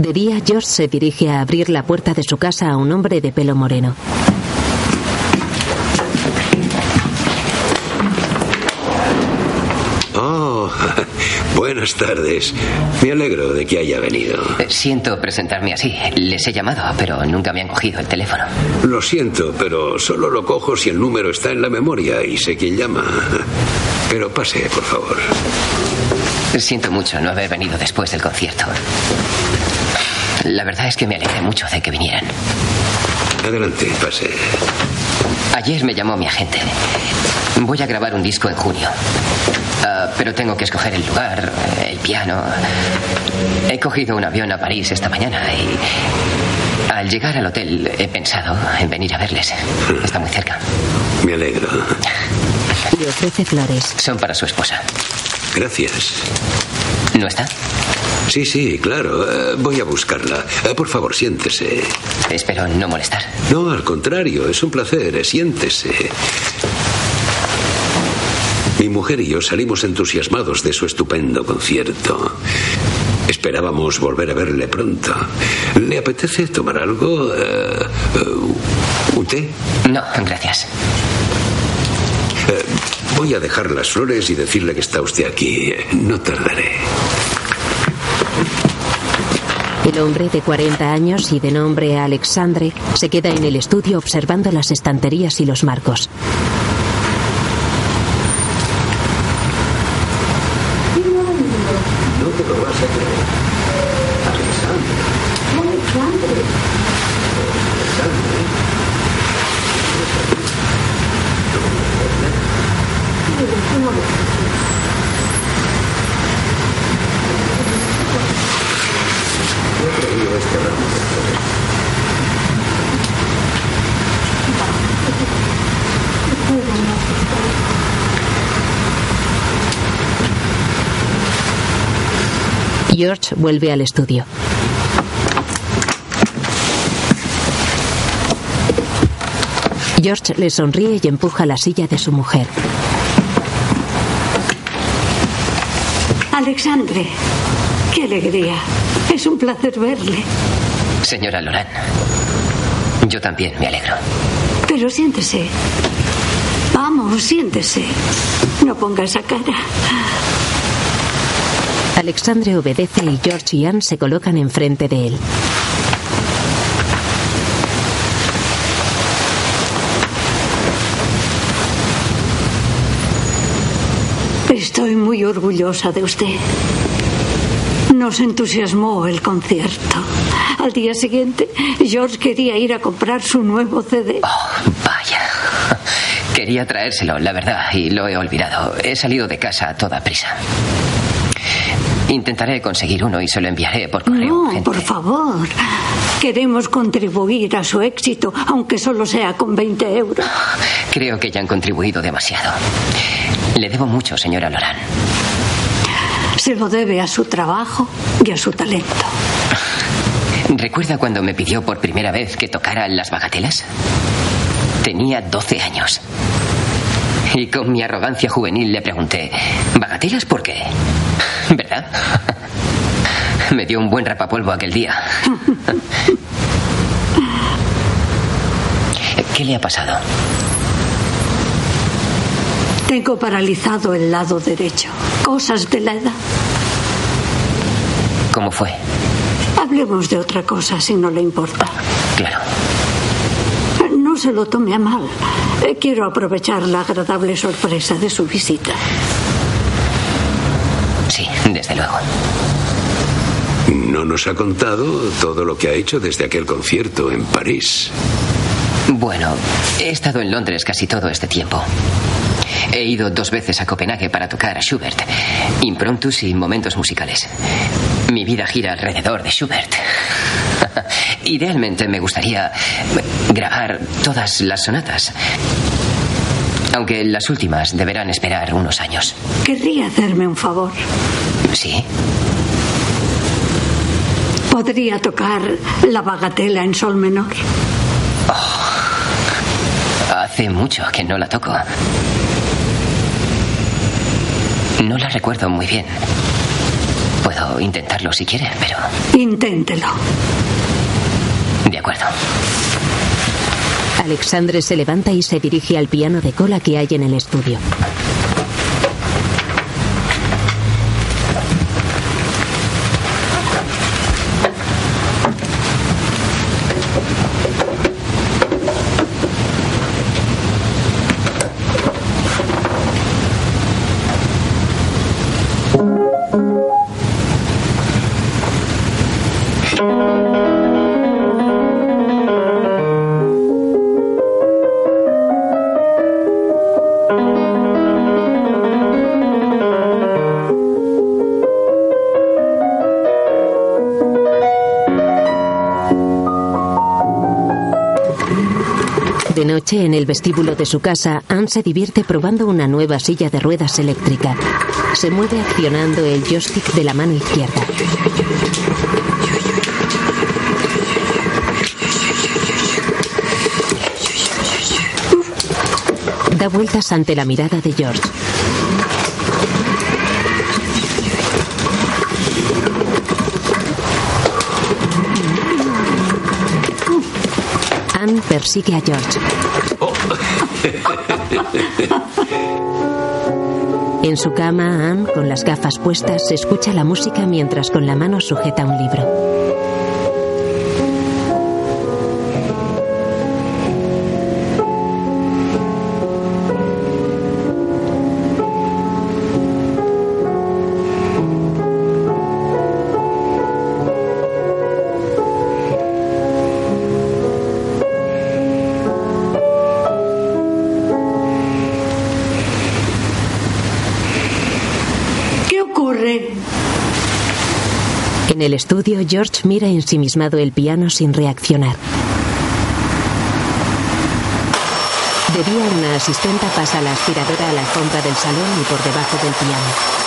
De día, George se dirige a abrir la puerta de su casa a un hombre de pelo moreno. Buenas tardes. Me alegro de que haya venido. Siento presentarme así. Les he llamado, pero nunca me han cogido el teléfono. Lo siento, pero solo lo cojo si el número está en la memoria y sé quién llama. Pero pase, por favor. Siento mucho no haber venido después del concierto. La verdad es que me alegré mucho de que vinieran. Adelante, pase. Ayer me llamó mi agente. Voy a grabar un disco en junio. Ah, pero tengo que escoger el lugar, el piano. He cogido un avión a París esta mañana y al llegar al hotel he pensado en venir a verles. Está muy cerca. Me alegro. Le ofrece flores. Son para su esposa. Gracias. ¿No está? Sí, sí, claro. Eh, voy a buscarla. Eh, por favor, siéntese. Espero no molestar. No, al contrario, es un placer. Siéntese. Mi mujer y yo salimos entusiasmados de su estupendo concierto. Esperábamos volver a verle pronto. ¿Le apetece tomar algo? Eh, eh, ¿Un té? No, gracias. Eh, voy a dejar las flores y decirle que está usted aquí. No tardaré. El hombre de 40 años y de nombre Alexandre se queda en el estudio observando las estanterías y los marcos. George vuelve al estudio. George le sonríe y empuja la silla de su mujer. Alexandre, qué alegría. Es un placer verle. Señora Loran, yo también me alegro. Pero siéntese. Vamos, siéntese. No ponga esa cara. Alexandre obedece y George y Anne se colocan enfrente de él. Estoy muy orgullosa de usted. Nos entusiasmó el concierto. Al día siguiente, George quería ir a comprar su nuevo CD. Vaya. Quería traérselo, la verdad, y lo he olvidado. He salido de casa a toda prisa. Intentaré conseguir uno y se lo enviaré por correo. No, urgente. por favor. Queremos contribuir a su éxito, aunque solo sea con 20 euros. Creo que ya han contribuido demasiado. Le debo mucho, señora Loran. Se lo debe a su trabajo y a su talento. ¿Recuerda cuando me pidió por primera vez que tocara las bagatelas? Tenía 12 años. Y con mi arrogancia juvenil le pregunté, ¿bagatelas por qué? ¿Verdad? Me dio un buen rapapolvo aquel día. ¿Qué le ha pasado? Tengo paralizado el lado derecho. Cosas de la edad. ¿Cómo fue? Hablemos de otra cosa si no le importa. Claro. No se lo tome a mal. Eh, Quiero aprovechar la agradable sorpresa de su visita. Sí, desde luego. No nos ha contado todo lo que ha hecho desde aquel concierto en París. Bueno, he estado en Londres casi todo este tiempo. He ido dos veces a Copenhague para tocar a Schubert, improntus y momentos musicales. Mi vida gira alrededor de Schubert. Idealmente me gustaría grabar todas las sonatas. Aunque las últimas deberán esperar unos años. Querría hacerme un favor. Sí. ¿Podría tocar la bagatela en sol menor? Hace mucho que no la toco. No la recuerdo muy bien. Puedo intentarlo si quiere, pero... Inténtelo. De acuerdo. Alexandre se levanta y se dirige al piano de cola que hay en el estudio. Vestíbulo de su casa, Anne se divierte probando una nueva silla de ruedas eléctrica. Se mueve accionando el joystick de la mano izquierda. Da vueltas ante la mirada de George. Anne persigue a George. En su cama, Anne, con las gafas puestas, escucha la música mientras con la mano sujeta un libro. En el estudio, George mira ensimismado el piano sin reaccionar. De día, una asistenta pasa la aspiradora a la alfombra del salón y por debajo del piano.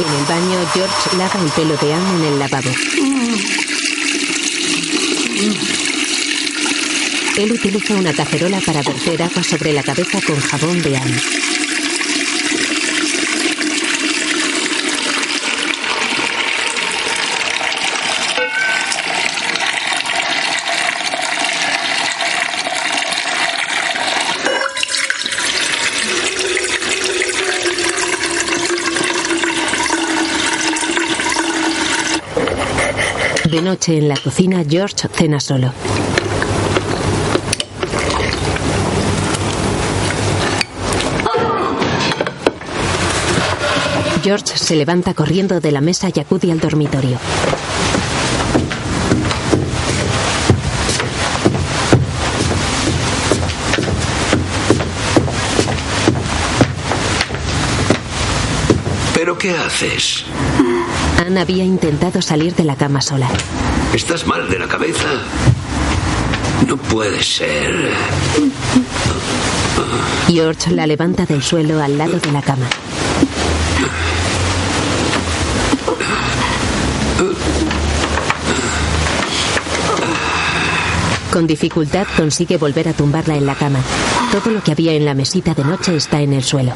En el baño, George lava el pelo de Anne en el lavabo. Él utiliza una cacerola para verter agua sobre la cabeza con jabón de Anne. Noche en la cocina, George cena solo. George se levanta corriendo de la mesa y acude al dormitorio. ¿Pero qué haces? Anne había intentado salir de la cama sola. ¿Estás mal de la cabeza? No puede ser. George la levanta del suelo al lado de la cama. Con dificultad consigue volver a tumbarla en la cama. Todo lo que había en la mesita de noche está en el suelo.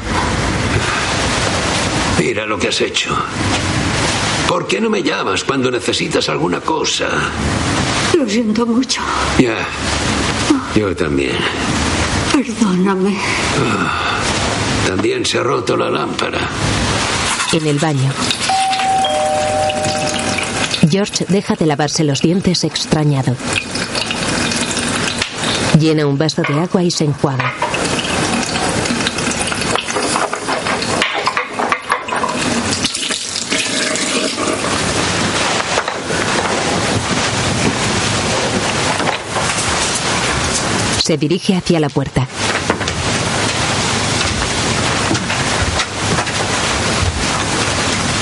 Mira lo que has hecho. ¿Por qué no me llamas cuando necesitas alguna cosa? Lo siento mucho. Ya. Yo también. Perdóname. También se ha roto la lámpara. En el baño. George deja de lavarse los dientes extrañado. Llena un vaso de agua y se enjuaga. Se dirige hacia la puerta.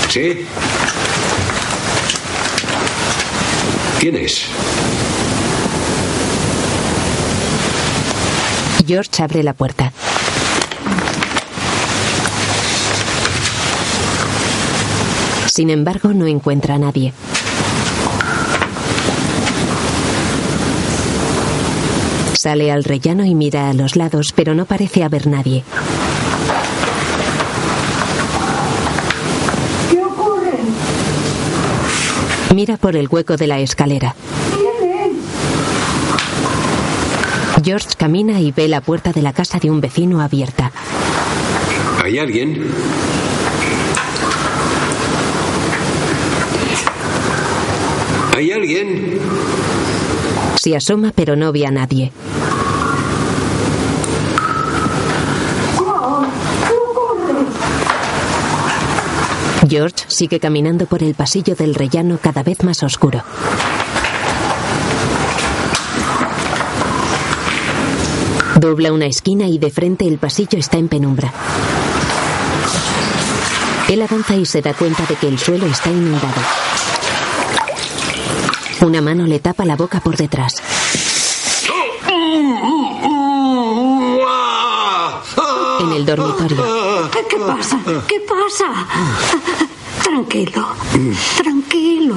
¿Sí? ¿Quién es? George abre la puerta. Sin embargo, no encuentra a nadie. Sale al rellano y mira a los lados, pero no parece haber nadie. ¿Qué ocurre? Mira por el hueco de la escalera. ¿Quién es? George camina y ve la puerta de la casa de un vecino abierta. ¿Hay alguien? ¿Hay alguien? Se asoma pero no ve a nadie. George sigue caminando por el pasillo del rellano cada vez más oscuro. Dobla una esquina y de frente el pasillo está en penumbra. Él avanza y se da cuenta de que el suelo está inundado. Una mano le tapa la boca por detrás. En el dormitorio. ¿Qué pasa? ¿Qué pasa? Tranquilo, tranquilo.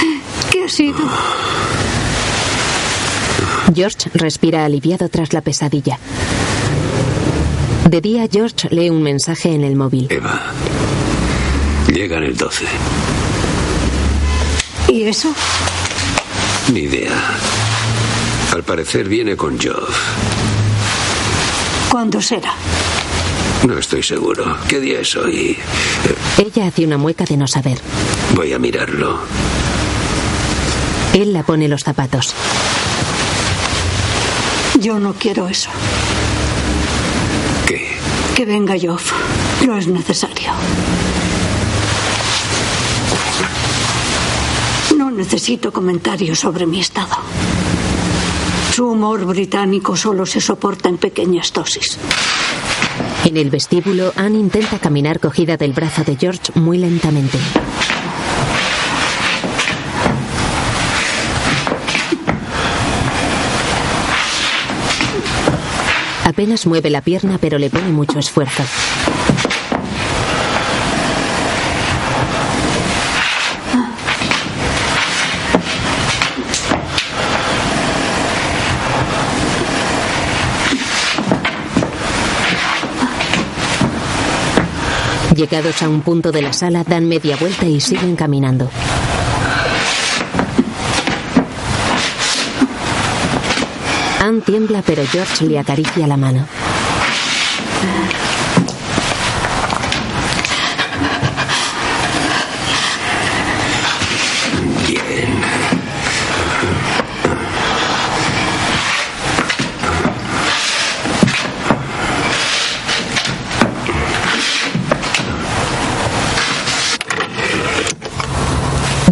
¿Qué, ¿Qué ha sido? George respira aliviado tras la pesadilla. De día, George lee un mensaje en el móvil. Eva. Llega en el 12. ¿Y eso? Ni idea. Al parecer viene con Geoff. ¿Cuándo será? No estoy seguro. ¿Qué día es hoy? Ella hace una mueca de no saber. Voy a mirarlo. Él la pone los zapatos. Yo no quiero eso. ¿Qué? Que venga Joff. No es necesario. Necesito comentarios sobre mi estado. Su humor británico solo se soporta en pequeñas dosis. En el vestíbulo, Anne intenta caminar cogida del brazo de George muy lentamente. Apenas mueve la pierna, pero le pone mucho esfuerzo. Llegados a un punto de la sala, dan media vuelta y siguen caminando. Anne tiembla, pero George le acaricia la mano.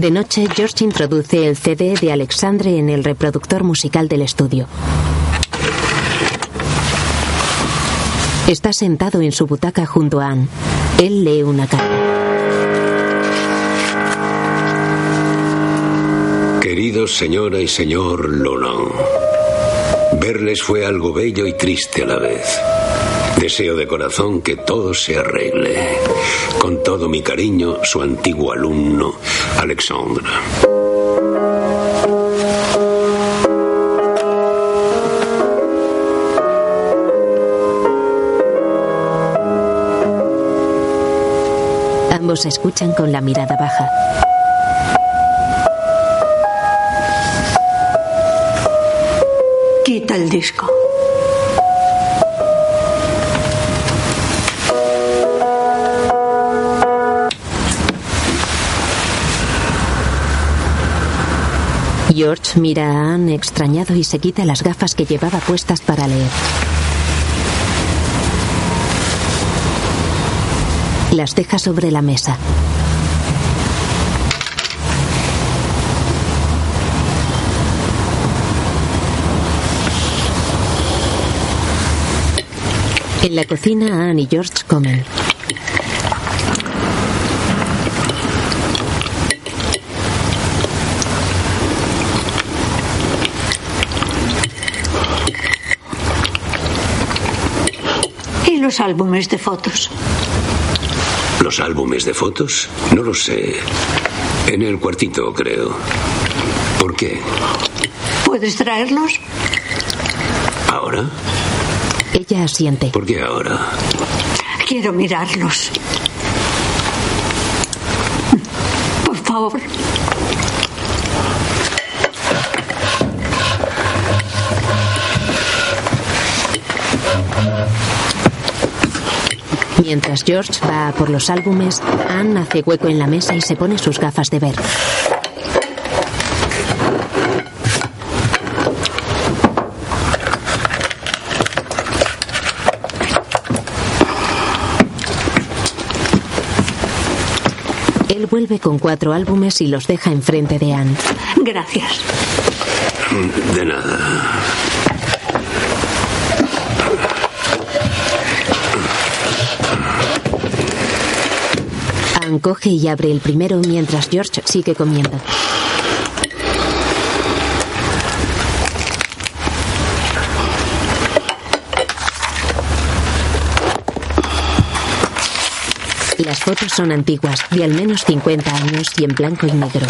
De noche, George introduce el CD de Alexandre en el reproductor musical del estudio. Está sentado en su butaca junto a Anne. Él lee una carta. Queridos señora y señor Lonan, verles fue algo bello y triste a la vez. Deseo de corazón que todo se arregle. Con todo mi cariño, su antiguo alumno, Alexandre. Ambos se escuchan con la mirada baja. Quita el disco. George mira a Anne extrañado y se quita las gafas que llevaba puestas para leer. Las deja sobre la mesa. En la cocina, Anne y George comen. Los álbumes de fotos? ¿Los álbumes de fotos? No lo sé. En el cuartito, creo. ¿Por qué? ¿Puedes traerlos? ¿Ahora? Ella asiente. ¿Por qué ahora? Quiero mirarlos. Mientras George va a por los álbumes, Anne hace hueco en la mesa y se pone sus gafas de ver. Él vuelve con cuatro álbumes y los deja enfrente de Anne. Gracias. De nada. Coge y abre el primero mientras George sigue comiendo. Las fotos son antiguas, de al menos 50 años y en blanco y negro.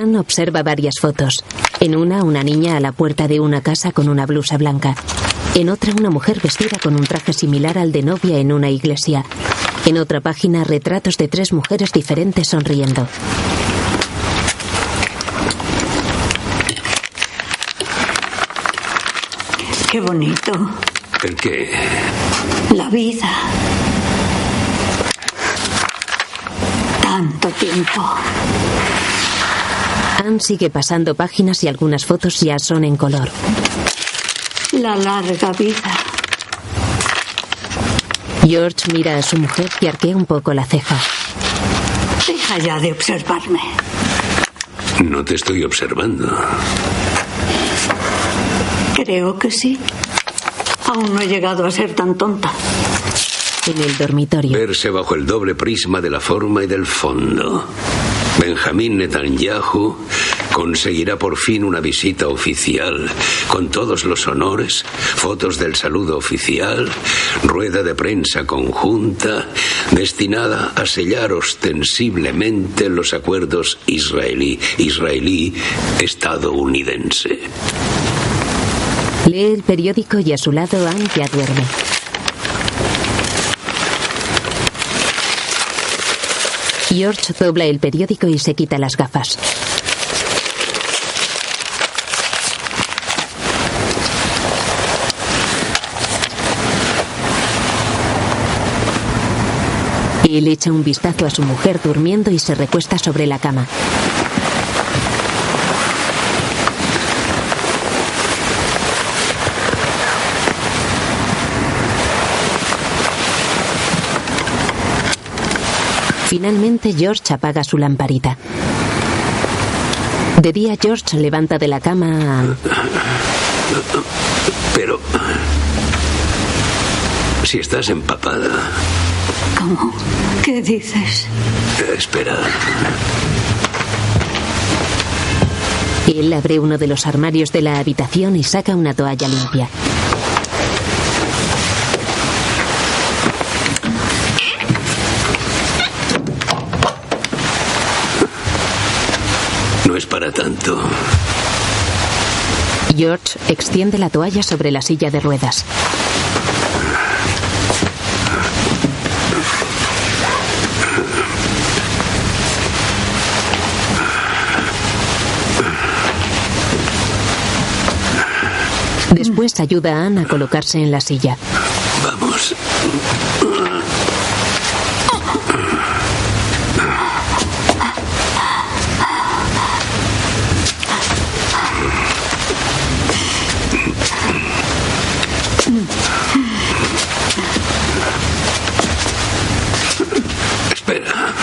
Anne observa varias fotos. En una, una niña a la puerta de una casa con una blusa blanca. En otra, una mujer vestida con un traje similar al de novia en una iglesia. En otra página, retratos de tres mujeres diferentes sonriendo. Qué bonito. ¿El qué? La vida. Tanto tiempo. Anne sigue pasando páginas y algunas fotos ya son en color. La larga vida. George mira a su mujer y arquea un poco la ceja. Deja ya de observarme. No te estoy observando. Creo que sí. Aún no he llegado a ser tan tonta. En el dormitorio. Verse bajo el doble prisma de la forma y del fondo. Benjamín Netanyahu conseguirá por fin una visita oficial, con todos los honores, fotos del saludo oficial, rueda de prensa conjunta, destinada a sellar ostensiblemente los acuerdos israelí-israelí-estadounidense. Lee el periódico y a su lado Anne ya duerme. George dobla el periódico y se quita las gafas. Él echa un vistazo a su mujer durmiendo y se recuesta sobre la cama. Finalmente George apaga su lamparita. De día George levanta de la cama. Pero... Si estás empapada... ¿Cómo? ¿Qué dices? Espera. Él abre uno de los armarios de la habitación y saca una toalla limpia. Tanto. George extiende la toalla sobre la silla de ruedas. Después ayuda a Anne a colocarse en la silla. Vamos. Espera.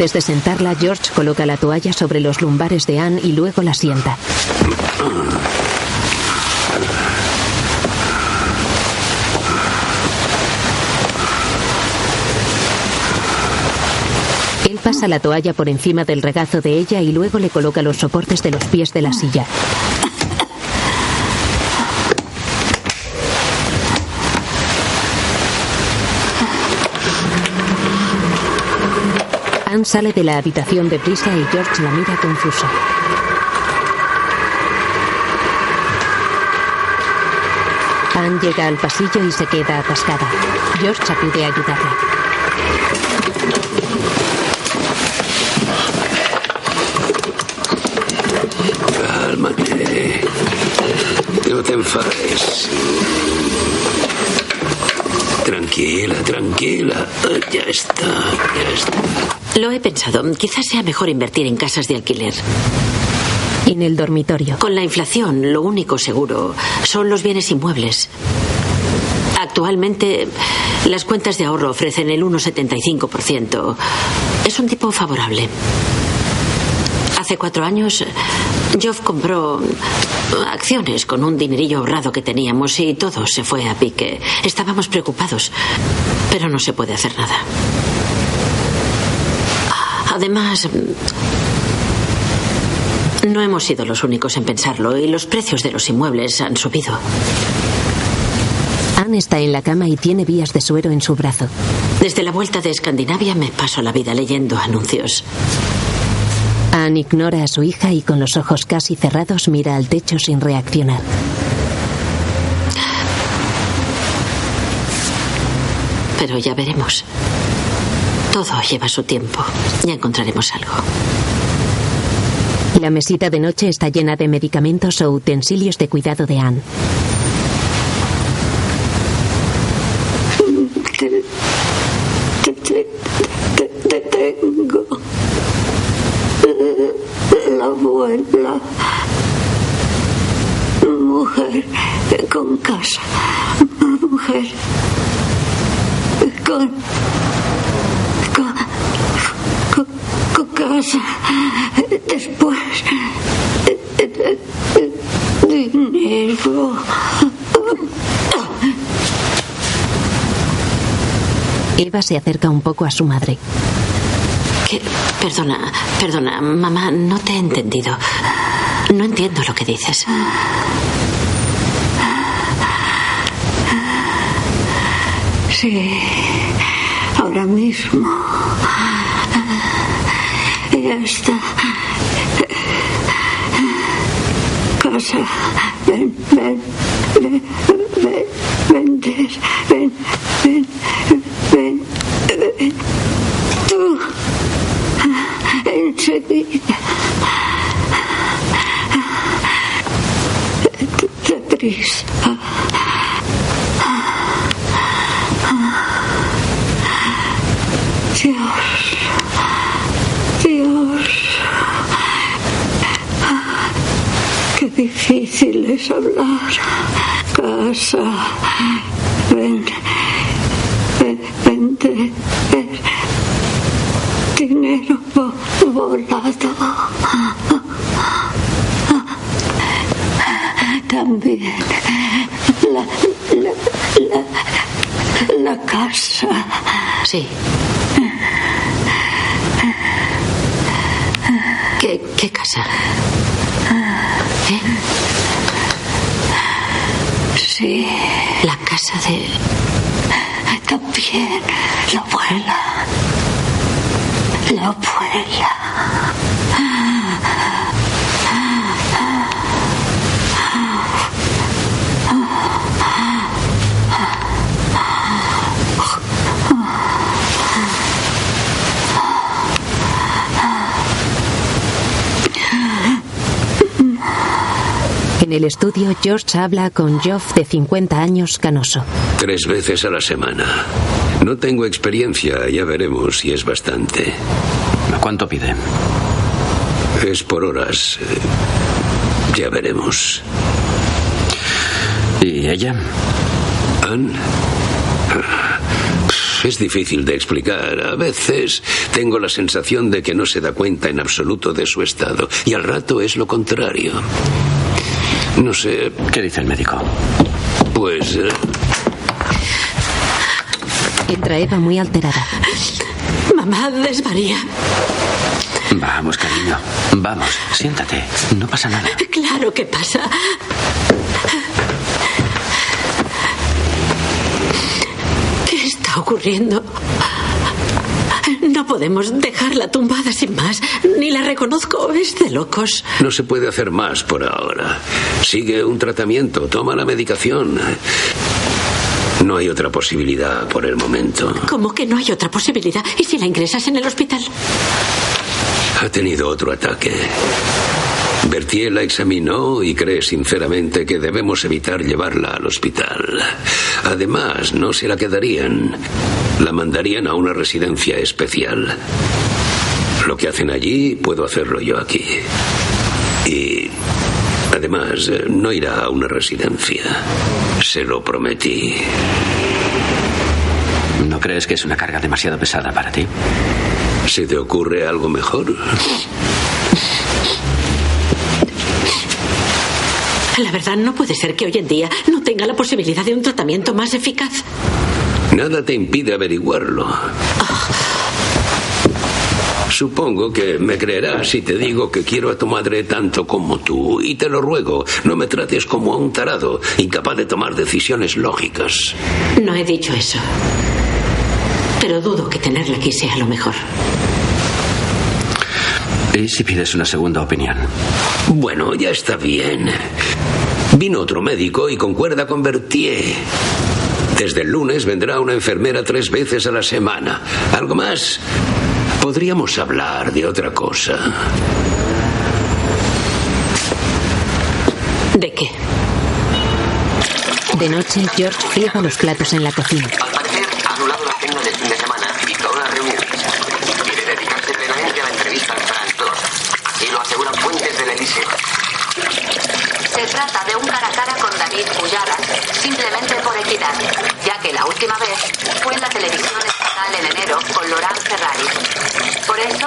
Antes de sentarla, George coloca la toalla sobre los lumbares de Anne y luego la sienta. Él pasa la toalla por encima del regazo de ella y luego le coloca los soportes de los pies de la silla. Anne sale de la habitación deprisa y George la mira confuso. Anne llega al pasillo y se queda atascada. George acude a ayudarla. Cálmate. No te enfades. Tranquila, tranquila. Ya está, ya está. Lo he pensado. Quizás sea mejor invertir en casas de alquiler. En el dormitorio. Con la inflación, lo único seguro son los bienes inmuebles. Actualmente, las cuentas de ahorro ofrecen el 1,75%. Es un tipo favorable. Hace cuatro años, Geoff compró acciones con un dinerillo ahorrado que teníamos y todo se fue a pique. Estábamos preocupados, pero no se puede hacer nada. Además, no hemos sido los únicos en pensarlo y los precios de los inmuebles han subido. Anne está en la cama y tiene vías de suero en su brazo. Desde la vuelta de Escandinavia me paso la vida leyendo anuncios. Anne ignora a su hija y con los ojos casi cerrados mira al techo sin reaccionar. Pero ya veremos. Todo lleva su tiempo. Ya encontraremos algo. La mesita de noche está llena de medicamentos o utensilios de cuidado de Anne. Te, te- te- te tengo. La abuela. Mujer con casa. Mujer con. con. con, con casa. Después. Dinero. Eva se acerca un poco a su madre. ¿Qué? Perdona, perdona, mamá, no te he entendido. No entiendo lo que dices. Sí, ahora mismo. Esta casa. Ven, ven, ven, ven, ven, ven, ven. Tú, enseguida. Deprisa. Dios, Dios, qué difícil es hablar. Casa, ven. dinero vo- volado. También la, la, la, la casa. Sí. ¿Qué, qué casa? ¿Eh? Sí, La casa de... la abuela. La abuela. En el estudio, George habla con Geoff de 50 años canoso. Tres veces a la semana. No tengo experiencia, ya veremos si es bastante. ¿Cuánto pide? Es por horas. Ya veremos. ¿Y ella? ¿Ann? Es difícil de explicar. A veces tengo la sensación de que no se da cuenta en absoluto de su estado. Y al rato es lo contrario. No sé. ¿Qué dice el médico? Pues... eh, Entra Eva muy alterada. Mamá desvaría. Vamos, cariño. Vamos, siéntate. No pasa nada. Claro que pasa. ¿Qué está ocurriendo? No podemos dejarla tumbada sin más. Ni la reconozco. Es de locos. no se puede hacer más por ahora. Sigue un tratamiento, toma la medicación. No hay otra posibilidad por el momento. ¿Cómo que no hay otra posibilidad? ¿Y si la ingresas en el hospital? Ha tenido otro ataque. Bertier la examinó y cree sinceramente que debemos evitar llevarla al hospital. Además, no se la quedarían. La mandarían a una residencia especial. Lo que hacen allí, puedo hacerlo yo aquí. Y además, no irá a una residencia. Se lo prometí. ¿No crees que es una carga demasiado pesada para ti? ¿Se te ocurre algo mejor? La verdad, no puede ser que hoy en día no tenga la posibilidad de un tratamiento más eficaz. Nada te impide averiguarlo. Supongo que me creerás si te digo que quiero a tu madre tanto como tú. Y te lo ruego, no me trates como a un tarado, incapaz de tomar decisiones lógicas. No he dicho eso. Pero dudo que tenerla aquí sea lo mejor. ¿Y si pides una segunda opinión? Bueno, ya está bien. Vino otro médico y concuerda con Berthier. Desde el lunes vendrá una enfermera tres veces a la semana. ¿Algo más? Podríamos hablar de otra cosa. ¿De qué? De noche, George friega los platos en la cocina. Al parecer, ha anulado la cena del fin de semana y todas las reuniones. Quiere dedicarse plenamente a la entrevista de Frank Claus. Así lo aseguran Se trata de un cara a cara con David Pullaras, simplemente por equidad, ya que la última vez fue en la televisión estatal en enero con Laurent Ferrari. Por eso,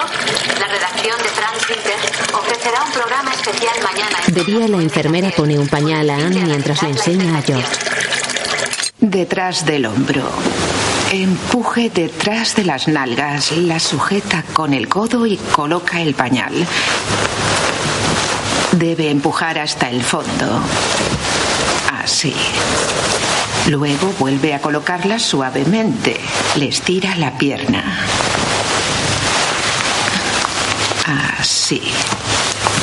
la redacción de Frank Winter ofrecerá un programa especial mañana. De día la enfermera pone un pañal a Anne mientras le enseña a George. Detrás del hombro. Empuje detrás de las nalgas, la sujeta con el codo y coloca el pañal. Debe empujar hasta el fondo. Así. Luego vuelve a colocarla suavemente. Le estira la pierna. Así.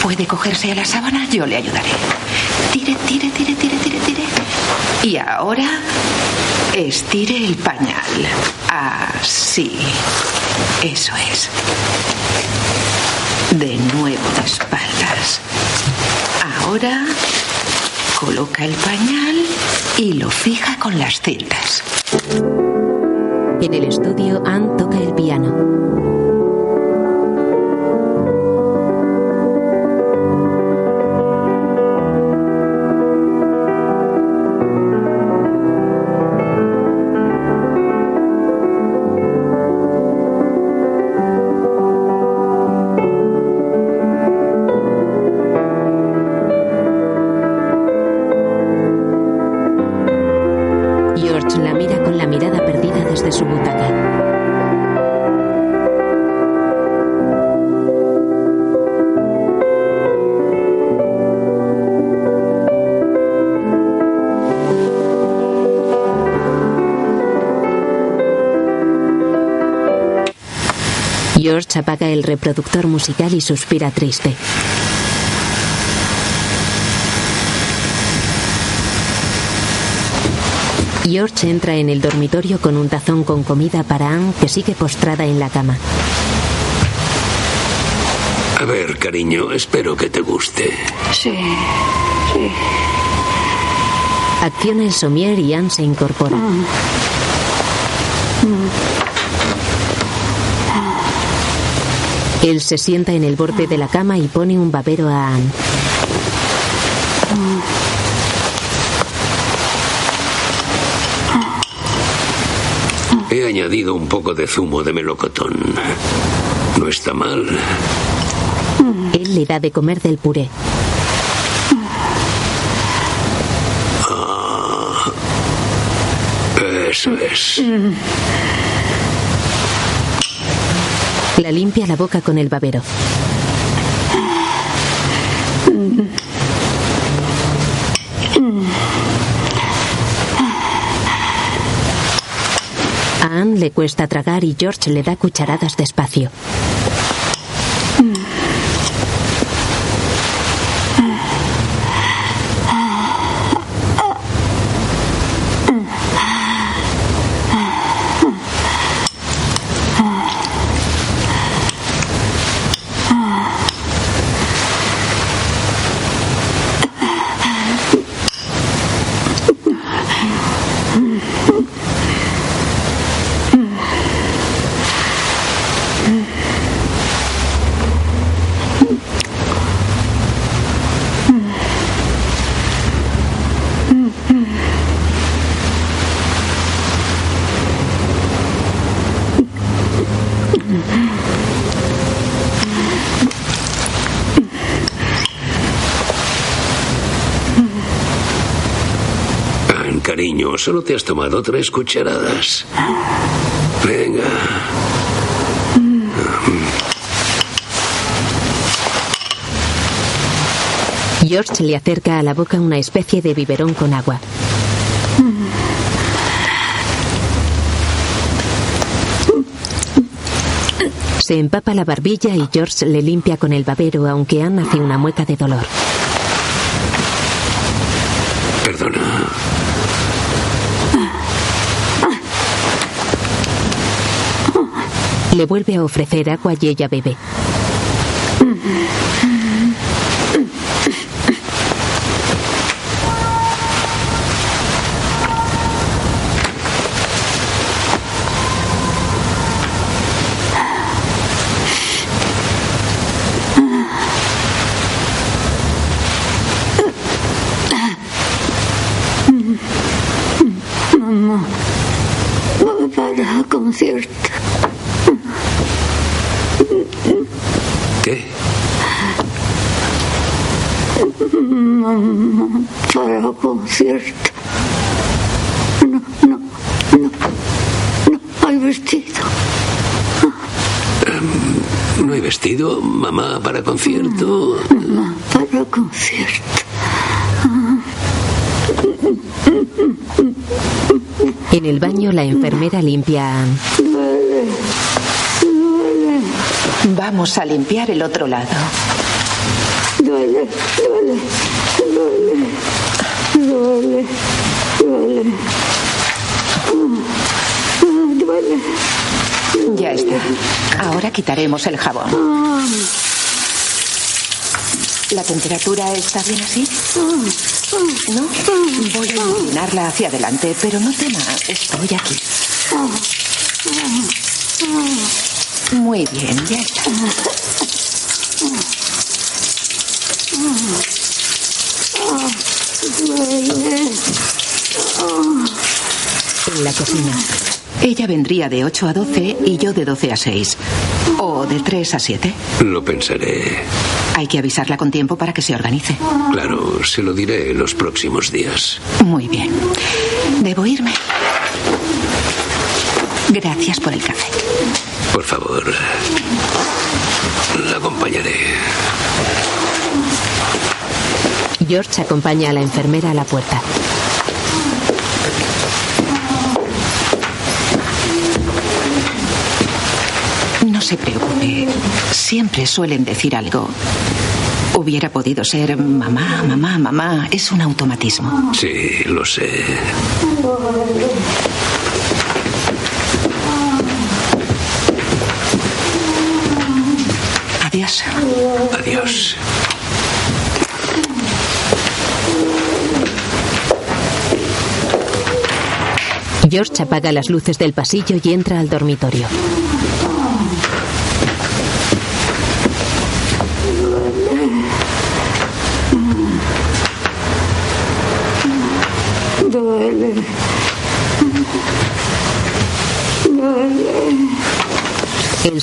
¿Puede cogerse a la sábana? Yo le ayudaré. Tire, tire, tire, tire, tire, tire. Y ahora estire el pañal. Así. Eso es. De nuevo de espaldas. Ahora coloca el pañal y lo fija con las cintas. En el estudio, Anne toca el piano. Apaga el reproductor musical y suspira triste. George entra en el dormitorio con un tazón con comida para Anne que sigue postrada en la cama. A ver, cariño, espero que te guste. Sí, sí. Acciona el somier y Anne se incorpora. Él se sienta en el borde de la cama y pone un babero a Anne. He añadido un poco de zumo de melocotón. No está mal. Él le da de comer del puré. Ah, eso es. La limpia la boca con el babero. A Anne le cuesta tragar y George le da cucharadas despacio. Anne, cariño, solo te has tomado tres cucharadas. Venga. George le acerca a la boca una especie de biberón con agua. Se empapa la barbilla y George le limpia con el babero, aunque Anne hace una mueca de dolor. Le vuelve a ofrecer agua y ella bebe. Mamá, voy para el concierto. Mamá, para concierto. No, no, no. No hay vestido. Em, ¿No hay vestido, mamá, para concierto? Mamá, para concierto. En el baño la enfermera limpia. Duele, duele, Vamos a limpiar el otro lado. duele, duele, duele, duele, duele. Ah, Duele. Ya está. Ahora quitaremos el jabón. ¿La temperatura está bien así? ¿No? Voy a inclinarla hacia adelante, pero no tema, estoy aquí. Muy bien, ya está. duele. En la cocina. Ella vendría de 8 a 12 y yo de 12 a 6. O de 3 a 7. Lo pensaré. Hay que avisarla con tiempo para que se organice. Claro, se lo diré en los próximos días. Muy bien. Debo irme. Gracias por el café. Por favor, la acompañaré. George acompaña a la enfermera a la puerta. Se preocupe. Siempre suelen decir algo. Hubiera podido ser mamá, mamá, mamá. Es un automatismo. Sí, lo sé. Adiós. Adiós. George apaga las luces del pasillo y entra al dormitorio.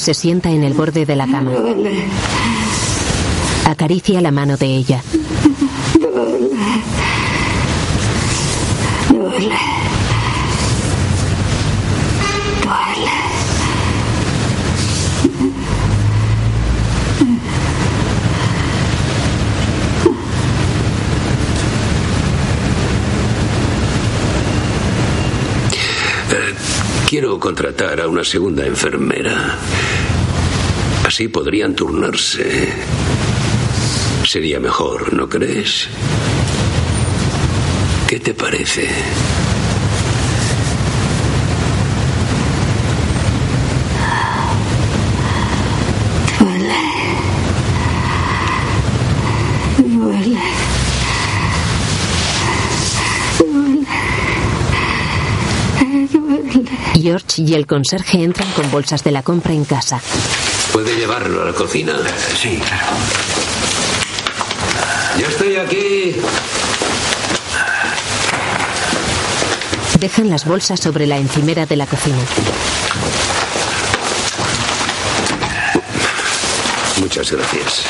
Se sienta en el borde de la cama. Acaricia la mano de ella. Eh, quiero contratar a una segunda enfermera. Así podrían turnarse. Sería mejor, ¿no crees? ¿Qué te parece? George y el conserje entran con bolsas de la compra en casa. ¿Puede llevarlo a la cocina? Sí, claro. Ya estoy aquí. Dejan las bolsas sobre la encimera de la cocina. Muchas gracias.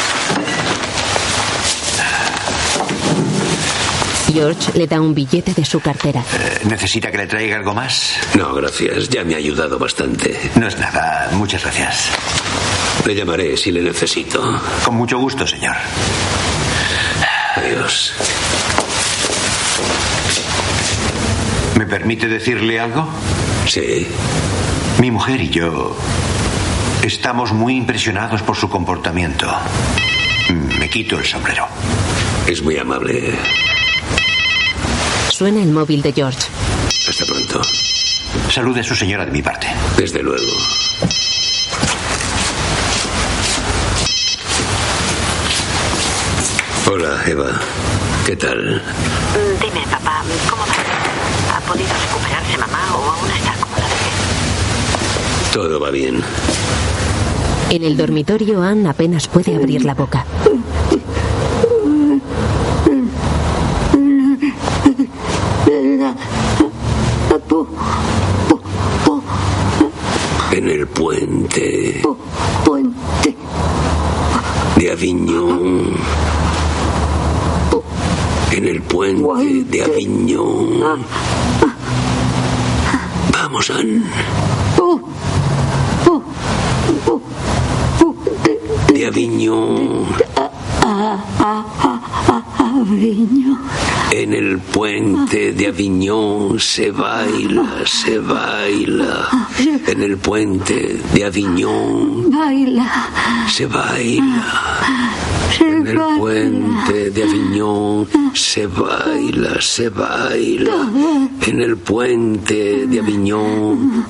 George le da un billete de su cartera. Eh, ¿Necesita que le traiga algo más? No, gracias. Ya me ha ayudado bastante. No es nada. Muchas gracias. Le llamaré si le necesito. Con mucho gusto, señor. Adiós. ¿Me permite decirle algo? Sí. Mi mujer y yo estamos muy impresionados por su comportamiento. Me quito el sombrero. Es muy amable. Suena el móvil de George. Hasta pronto. Salude a su señora de mi parte. Desde luego. Hola, Eva. ¿Qué tal? Dime, papá, ¿cómo va? ¿Ha podido recuperarse mamá o aún está como la dejé? Todo va bien. En el dormitorio, Anne apenas puede abrir la boca. En el puente pu- puente. de Aviñón. Puente de Aviñón. Vamos, Anne. De Aviñón. Aviñón. En el puente de Aviñón se baila, se baila. En el puente de Aviñón Baila. se baila. En el puente de Aviñón se baila, se baila. En el puente de Aviñón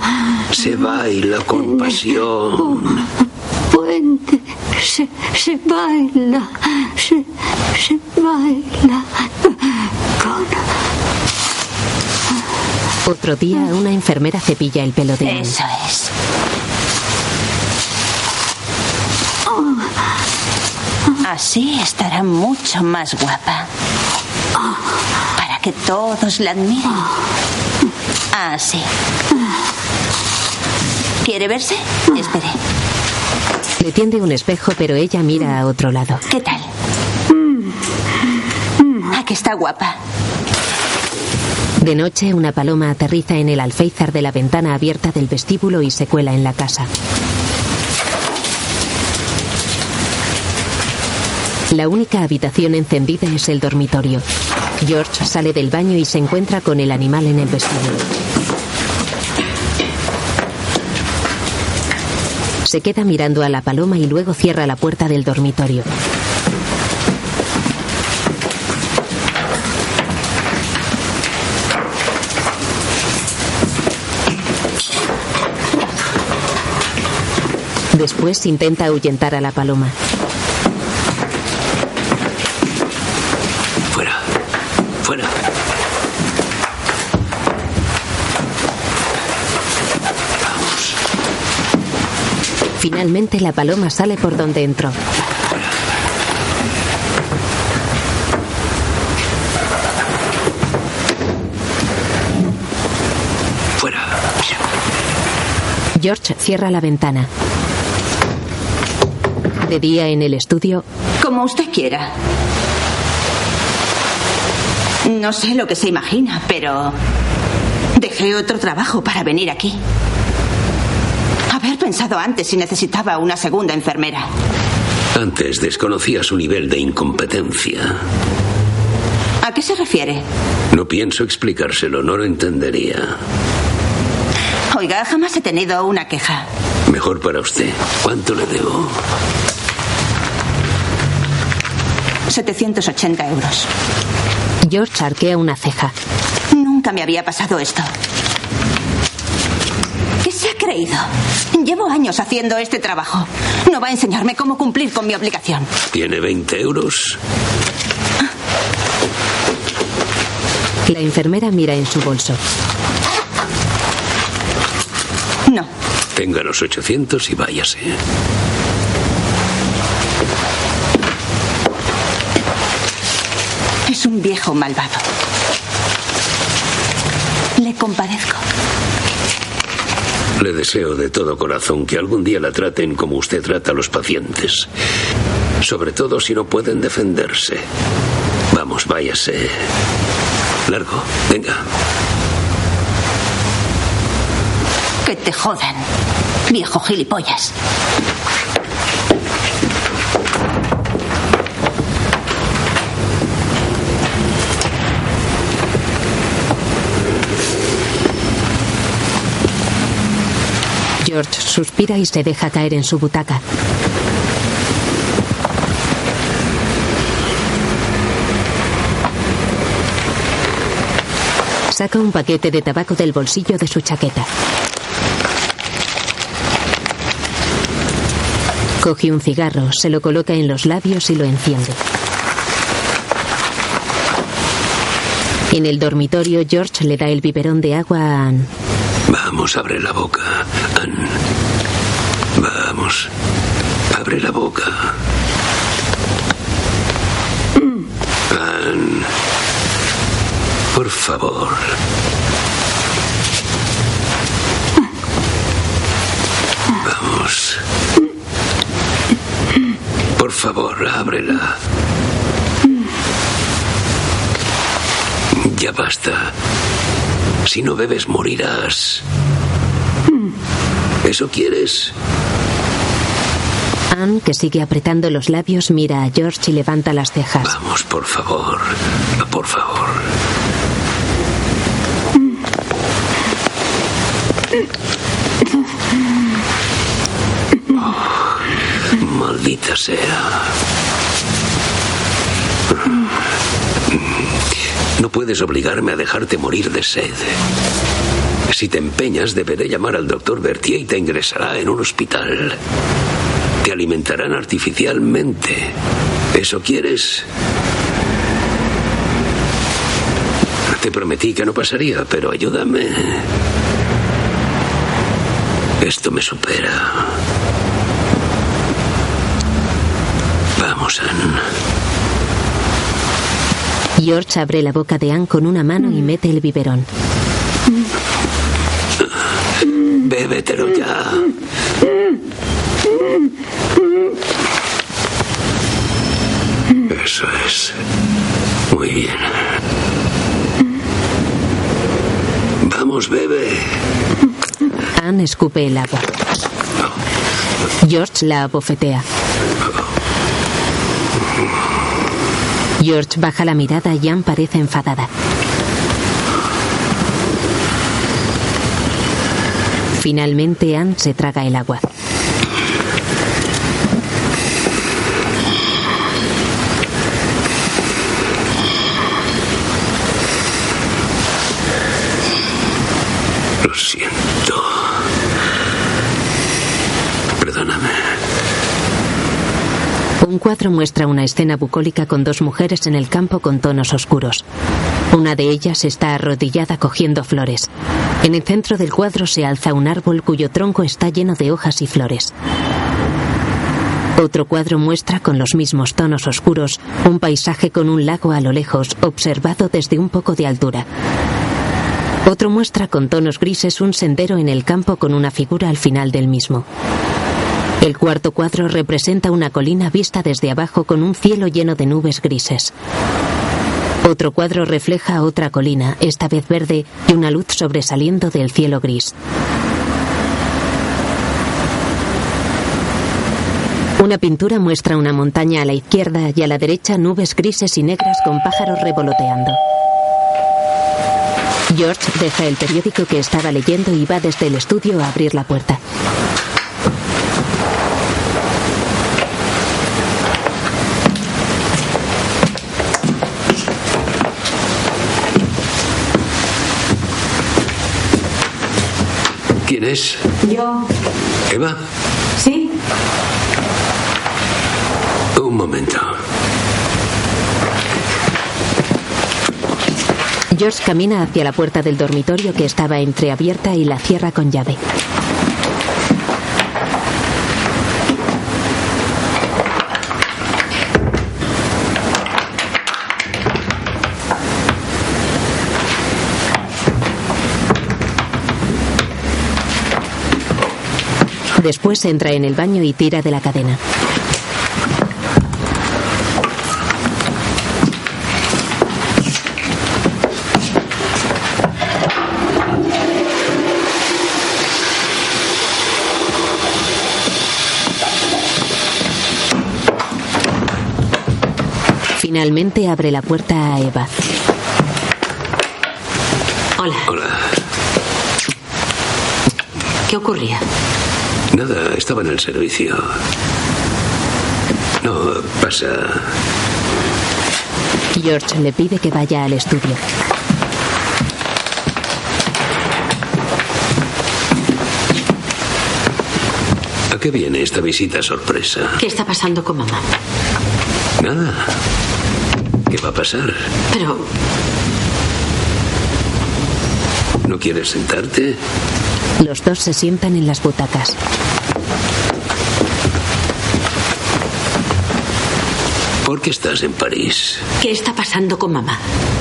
se baila con pasión. Puente. Se, se baila. Se, se baila. Con. Otro día, una enfermera cepilla el pelo de Anne. Eso es. Así estará mucho más guapa. Para que todos la admiren. Así. ¿Quiere verse? Espere. Le tiende un espejo, pero ella mira a otro lado. ¿Qué tal? ¿A que está guapa? De noche, una paloma aterriza en el alféizar de la ventana abierta del vestíbulo y se cuela en la casa. La única habitación encendida es el dormitorio. George sale del baño y se encuentra con el animal en el vestíbulo. Se queda mirando a la paloma y luego cierra la puerta del dormitorio. Después intenta ahuyentar a la paloma. Finalmente la paloma sale por donde entró. Fuera. George cierra la ventana. De día en el estudio, Como usted quiera. No sé lo que se imagina, pero dejé otro trabajo para venir aquí. Pensado antes si necesitaba una segunda enfermera. Antes desconocía su nivel de incompetencia. ¿A qué se refiere? No pienso explicárselo, no lo entendería. Oiga, jamás he tenido una queja. Mejor para usted. ¿Cuánto le debo? 780 euros. George arquea una ceja. Nunca me había pasado esto. Llevo años haciendo este trabajo. No va a enseñarme cómo cumplir con mi obligación. ¿Tiene 20 euros? La enfermera mira en su bolso. No. Tenga los 800 y váyase. Es un viejo malvado. Le compadezco. Le deseo de todo corazón que algún día la traten como usted trata a los pacientes. Sobre todo si no pueden defenderse. Vamos, váyase. Largo, venga. Que te jodan, viejo gilipollas. George suspira y se deja caer en su butaca. Saca un paquete de tabaco del bolsillo de su chaqueta. Coge un cigarro, se lo coloca en los labios y lo enciende. En el dormitorio, George le da el biberón de agua a Anne. Vamos, abre la boca. Ann. Vamos. Abre la boca. Por favor. Vamos. Por favor, ábrela. Ya basta. Si no bebes, morirás. ¿Eso quieres? Anne, que sigue apretando los labios, mira a George y levanta las cejas. Vamos, por favor. Por favor. Oh, maldita sea. No puedes obligarme a dejarte morir de sed. Si te empeñas, deberé llamar al doctor Berthier y te ingresará en un hospital. Te alimentarán artificialmente. ¿Eso quieres? Te prometí que no pasaría, pero ayúdame. Esto me supera. Vamos, Anne. George abre la boca de Anne con una mano y mete el biberón. Bébetelo ya. Eso es. Muy bien. Vamos, bebe. Anne escupe el agua. George la abofetea. George baja la mirada y Anne parece enfadada. Finalmente Anne se traga el agua. Lo siento. Perdóname. Un cuadro muestra una escena bucólica con dos mujeres en el campo con tonos oscuros. Una de ellas está arrodillada cogiendo flores. En el centro del cuadro se alza un árbol cuyo tronco está lleno de hojas y flores. Otro cuadro muestra con los mismos tonos oscuros un paisaje con un lago a lo lejos, observado desde un poco de altura. Otro muestra con tonos grises un sendero en el campo con una figura al final del mismo. El cuarto cuadro representa una colina vista desde abajo con un cielo lleno de nubes grises. Otro cuadro refleja otra colina, esta vez verde, y una luz sobresaliendo del cielo gris. Una pintura muestra una montaña a la izquierda y a la derecha nubes grises y negras con pájaros revoloteando. George deja el periódico que estaba leyendo y va desde el estudio a abrir la puerta. ¿Quién es? Yo. ¿Eva? Sí. Un momento. George camina hacia la puerta del dormitorio que estaba entreabierta y la cierra con llave. Después entra en el baño y tira de la cadena. Finalmente abre la puerta a Eva. Hola. Hola. ¿Qué ocurría? Nada, estaba en el servicio. No, pasa. George le pide que vaya al estudio. ¿A qué viene esta visita sorpresa? ¿Qué está pasando con mamá? Nada. ¿Qué va a pasar? Pero ¿No quieres sentarte? Los dos se sientan en las butacas. ¿Por qué estás en París? ¿qué está pasando con mamá?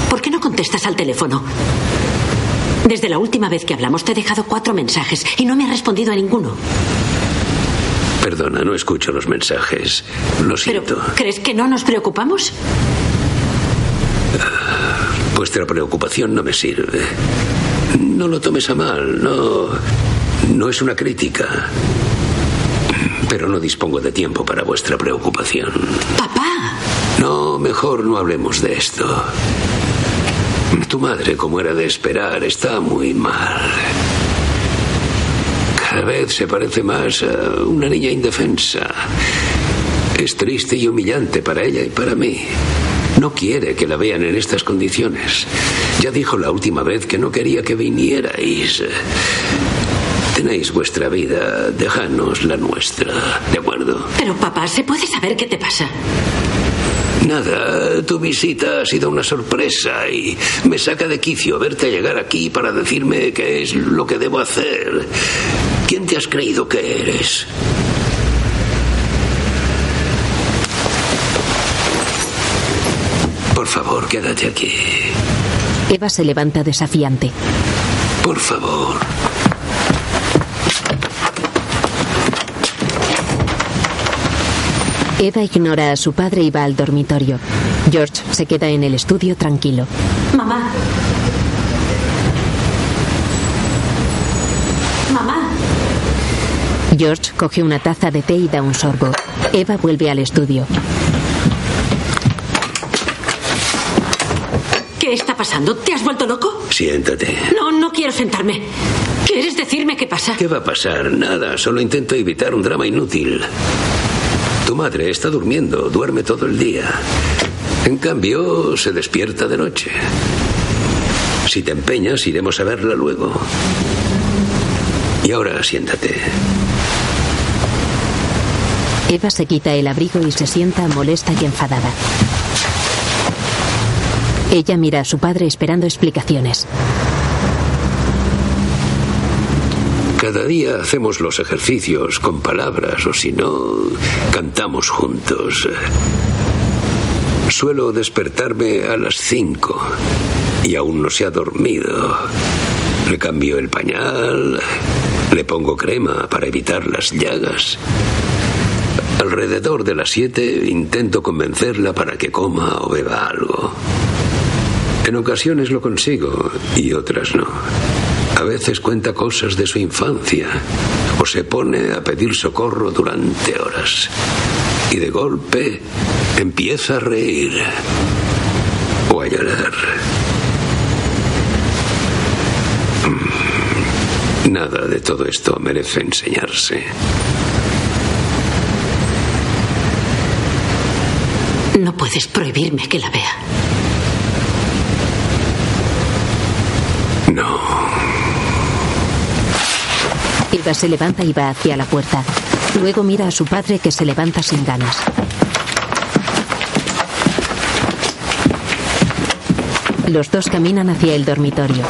¿Por qué no contestas al teléfono? Desde la última vez que hablamos te he dejado cuatro mensajes y no me has respondido a ninguno. Perdona, no escucho los mensajes. Lo Pero, siento. ¿crees que no nos preocupamos? Vuestra preocupación no me sirve. No lo tomes a mal, no. No es una crítica. Pero no dispongo de tiempo para vuestra preocupación. Papá. No, mejor no hablemos de esto. Tu madre, como era de esperar, está muy mal. Cada vez se parece más a una niña indefensa. Es triste y humillante para ella y para mí. No quiere que la vean en estas condiciones. Ya dijo la última vez que no quería que vinierais. Tenéis vuestra vida, déjanos la nuestra, ¿de acuerdo? Pero papá, ¿se puede saber qué te pasa? Nada, tu visita ha sido una sorpresa y me saca de quicio verte llegar aquí para decirme qué es lo que debo hacer. ¿Quién te has creído que eres? Por favor, quédate aquí. Eva se levanta desafiante. Por favor. Eva ignora a su padre y va al dormitorio. George se queda en el estudio tranquilo. Mamá. Mamá. George coge una taza de té y da un sorbo. Eva vuelve al estudio. ¿Qué está pasando? ¿Te has vuelto loco? Siéntate. No, no quiero sentarme. ¿Quieres decirme qué pasa? ¿Qué va a pasar? Nada, solo intento evitar un drama inútil. Tu madre está durmiendo, duerme todo el día. En cambio, se despierta de noche. Si te empeñas, iremos a verla luego. Y ahora siéntate. Eva se quita el abrigo y se sienta molesta y enfadada. Ella mira a su padre esperando explicaciones. Cada día hacemos los ejercicios con palabras o si no, cantamos juntos. Suelo despertarme a las cinco y aún no se ha dormido. Le cambio el pañal, le pongo crema para evitar las llagas. Alrededor de las siete intento convencerla para que coma o beba algo. En ocasiones lo consigo y otras no. A veces cuenta cosas de su infancia o se pone a pedir socorro durante horas. Y de golpe empieza a reír o a llorar. Mm, Nada de todo esto merece enseñarse. No puedes prohibirme que la vea. No. Eva se levanta y va hacia la puerta. Luego mira a su padre que se levanta sin ganas. Los dos caminan hacia el dormitorio.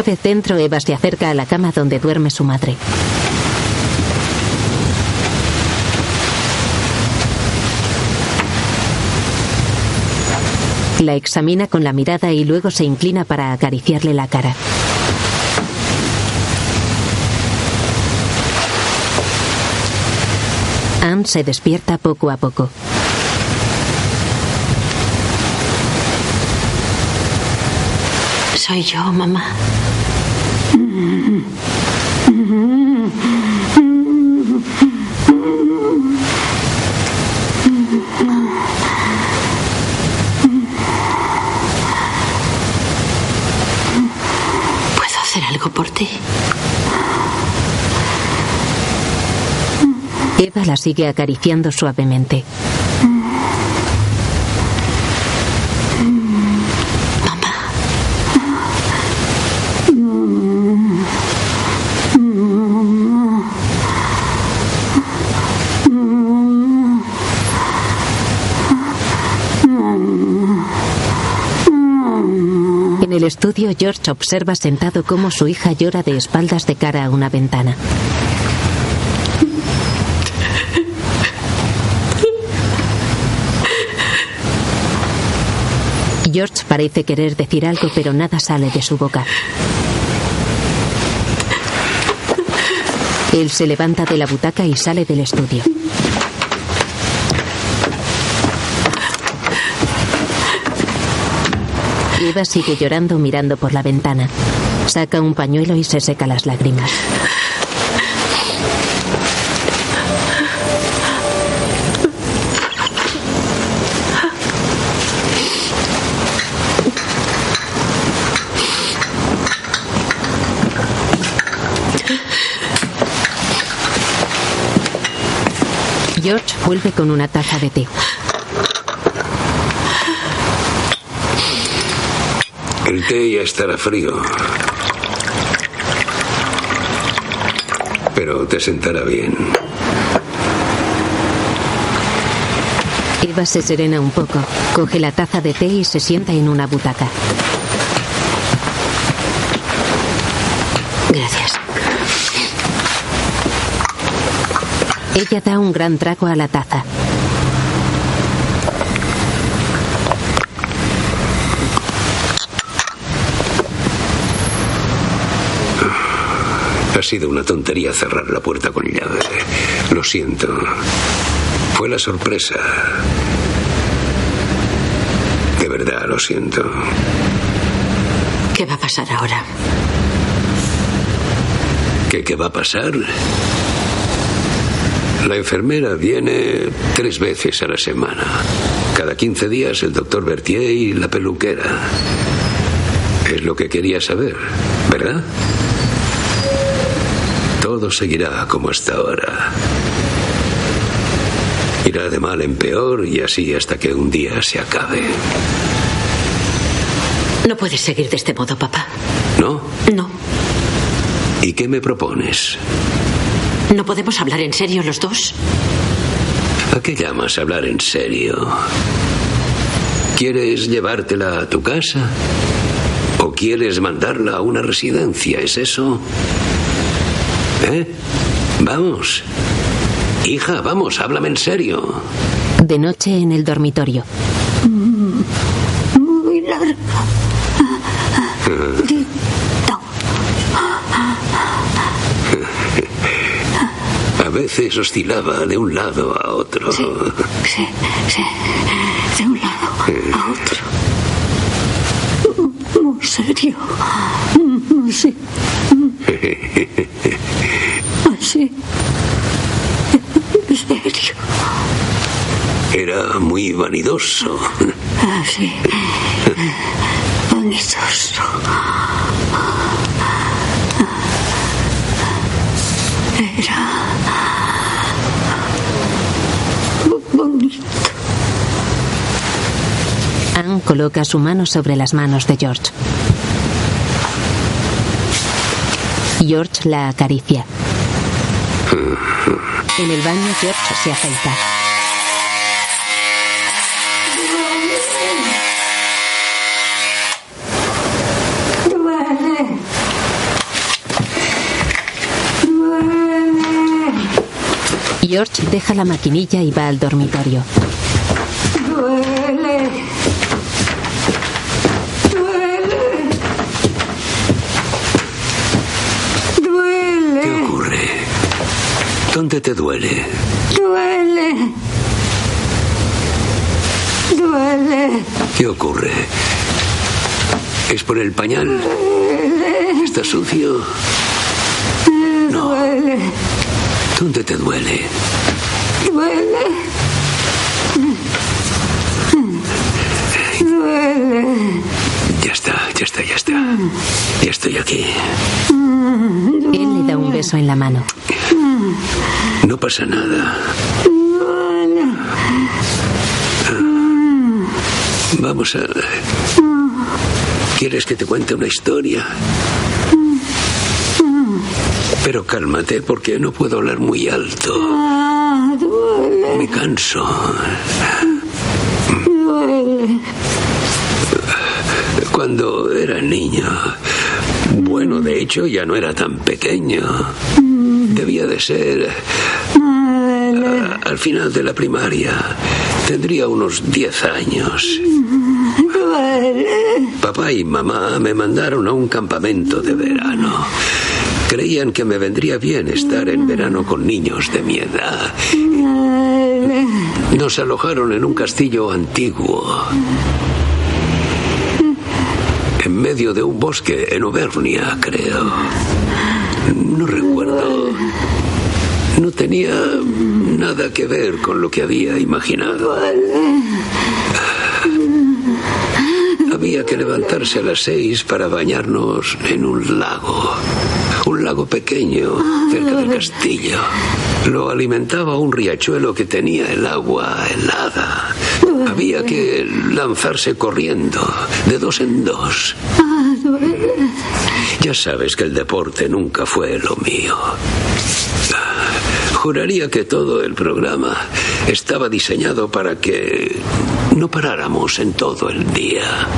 Una vez dentro, Eva se acerca a la cama donde duerme su madre. La examina con la mirada y luego se inclina para acariciarle la cara. Anne se despierta poco a poco. Soy yo, mamá. ¿Puedo hacer algo por ti? Eva la sigue acariciando suavemente. En el estudio, George observa sentado cómo su hija llora de espaldas de cara a una ventana. George parece querer decir algo, pero nada sale de su boca. Él se levanta de la butaca y sale del estudio. Eva sigue llorando mirando por la ventana. Saca un pañuelo y se seca las lágrimas. George vuelve con una taza de té. El té ya estará frío. Pero te sentará bien. Eva se serena un poco, coge la taza de té y se sienta en una butaca. Gracias. Ella da un gran trago a la taza. Sido una tontería cerrar la puerta con llave. Lo siento. Fue la sorpresa. De verdad, lo siento. ¿Qué va a pasar ahora? ¿Qué, qué va a pasar? La enfermera viene tres veces a la semana. Cada 15 días el doctor Berthier y la peluquera. Es lo que quería saber, ¿verdad? Todo seguirá como hasta ahora. Irá de mal en peor y así hasta que un día se acabe. No puedes seguir de este modo, papá. ¿No? No. ¿Y qué me propones? ¿No podemos hablar en serio los dos? ¿A qué llamas hablar en serio? ¿Quieres llevártela a tu casa? ¿O quieres mandarla a una residencia? ¿Es eso? ¿Eh? Vamos. Hija, vamos, háblame en serio. De noche en el dormitorio. Muy larga. A veces oscilaba de un lado a otro. Sí, sí, sí. De un lado a otro. Muy serio. Sí. Así. En serio. Era muy vanidoso. Así. Vanidoso. Era. Bonito. Anne coloca su mano sobre las manos de George. George la acaricia. En el baño George se afeita. George deja la maquinilla y va al dormitorio. Duele. Duele. Duele. ¿Qué ocurre? ¿Dónde te duele? Duele. Duele. ¿Qué ocurre? ¿Es por el pañal? ¿Está sucio? Duele. ¿Dónde te duele? Duele. Duele. Ya está, ya está, ya está. Ya estoy aquí. Él le da un beso en la mano. No pasa nada. Vamos a... ¿Quieres que te cuente una historia? Pero cálmate porque no puedo hablar muy alto. Ah. Me canso. Duele. Cuando era niño... Bueno, de hecho ya no era tan pequeño. Debía de ser... a- al final de la primaria. Tendría unos 10 años. Papá y mamá me mandaron a un campamento de verano. Creían que me vendría bien estar en verano con niños de mi edad. Nos alojaron en un castillo antiguo. En medio de un bosque en Auvernia, creo. No recuerdo. No tenía nada que ver con lo que había imaginado. Había que levantarse a las seis para bañarnos en un lago. Un lago pequeño, cerca del castillo. Lo alimentaba un riachuelo que tenía el agua helada. Había que lanzarse corriendo, de dos en dos. Ya sabes que el deporte nunca fue lo mío. Juraría que todo el programa estaba diseñado para que no paráramos en todo el día.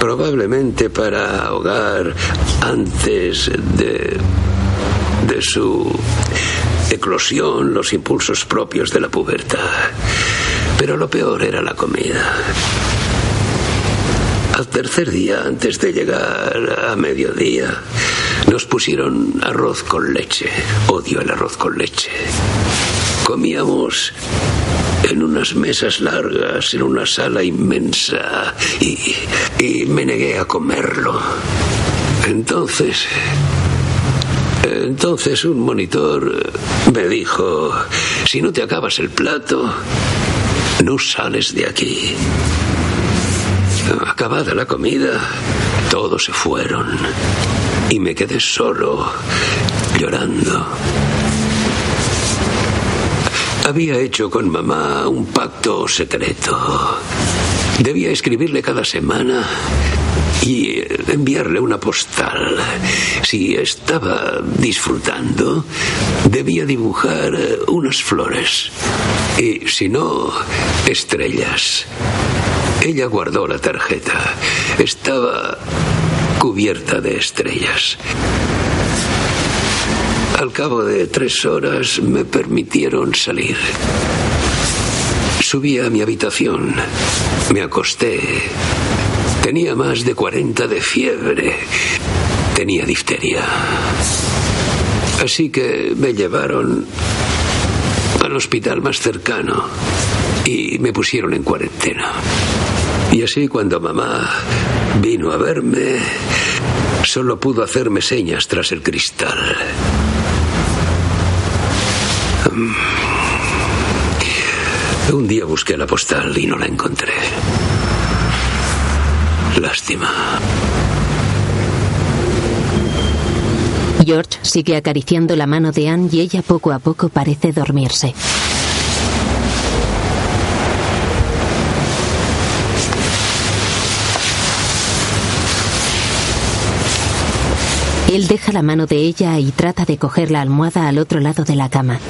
Probablemente para ahogar antes de, de su eclosión los impulsos propios de la pubertad. Pero lo peor era la comida. Al tercer día, antes de llegar a mediodía, nos pusieron arroz con leche. Odio el arroz con leche. Comíamos en unas mesas largas, en una sala inmensa, y, y me negué a comerlo. Entonces, entonces un monitor me dijo, si no te acabas el plato, no sales de aquí. Acabada la comida, todos se fueron y me quedé solo, llorando. Había hecho con mamá un pacto secreto. Debía escribirle cada semana y enviarle una postal. Si estaba disfrutando, debía dibujar unas flores. Y si no, estrellas. Ella guardó la tarjeta. Estaba cubierta de estrellas. Al cabo de tres horas me permitieron salir. Subí a mi habitación. Me acosté. Tenía más de 40 de fiebre. Tenía difteria. Así que me llevaron al hospital más cercano y me pusieron en cuarentena. Y así cuando mamá vino a verme, solo pudo hacerme señas tras el cristal. Un día busqué la postal y no la encontré. Lástima. George sigue acariciando la mano de Anne y ella poco a poco parece dormirse. Él deja la mano de ella y trata de coger la almohada al otro lado de la cama.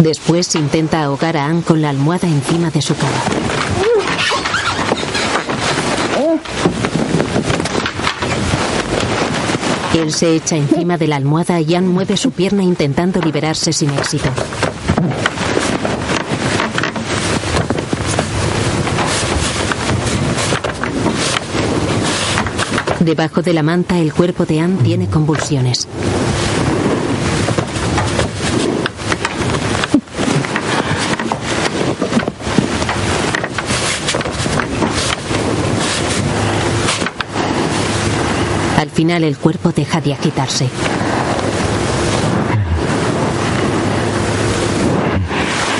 Después intenta ahogar a Anne con la almohada encima de su cama. Él se echa encima de la almohada y Anne mueve su pierna intentando liberarse sin éxito. Debajo de la manta el cuerpo de Anne tiene convulsiones. Final el cuerpo deja de agitarse.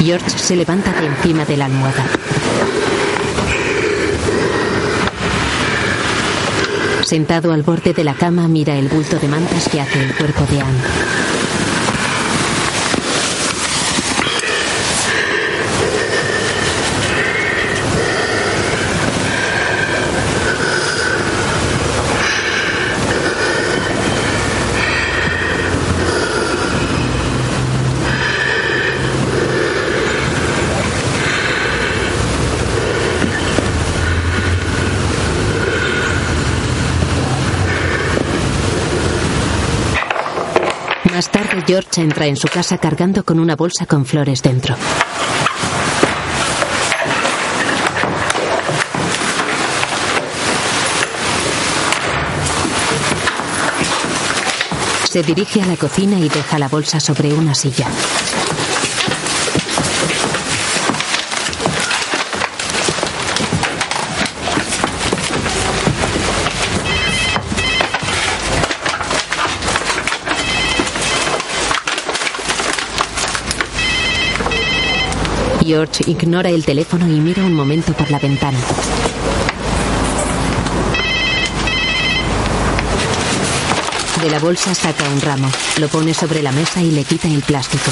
George se levanta de encima de la almohada. Sentado al borde de la cama mira el bulto de mantas que hace el cuerpo de Anne. George entra en su casa cargando con una bolsa con flores dentro. Se dirige a la cocina y deja la bolsa sobre una silla. George ignora el teléfono y mira un momento por la ventana. De la bolsa saca un ramo, lo pone sobre la mesa y le quita el plástico.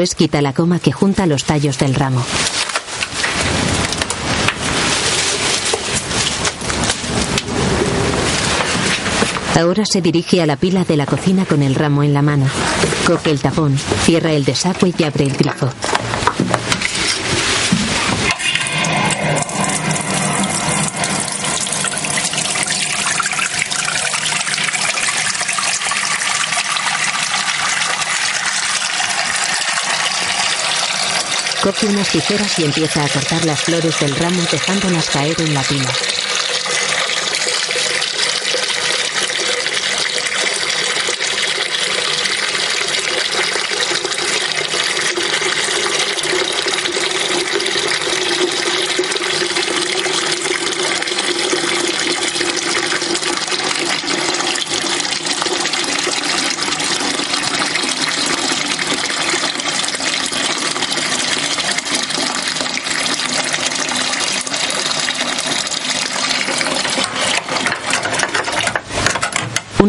Quita la coma que junta los tallos del ramo. Ahora se dirige a la pila de la cocina con el ramo en la mano. Coge el tapón, cierra el desagüe y abre el grifo. Coge unas tijeras y empieza a cortar las flores del ramo dejándolas caer en la pila.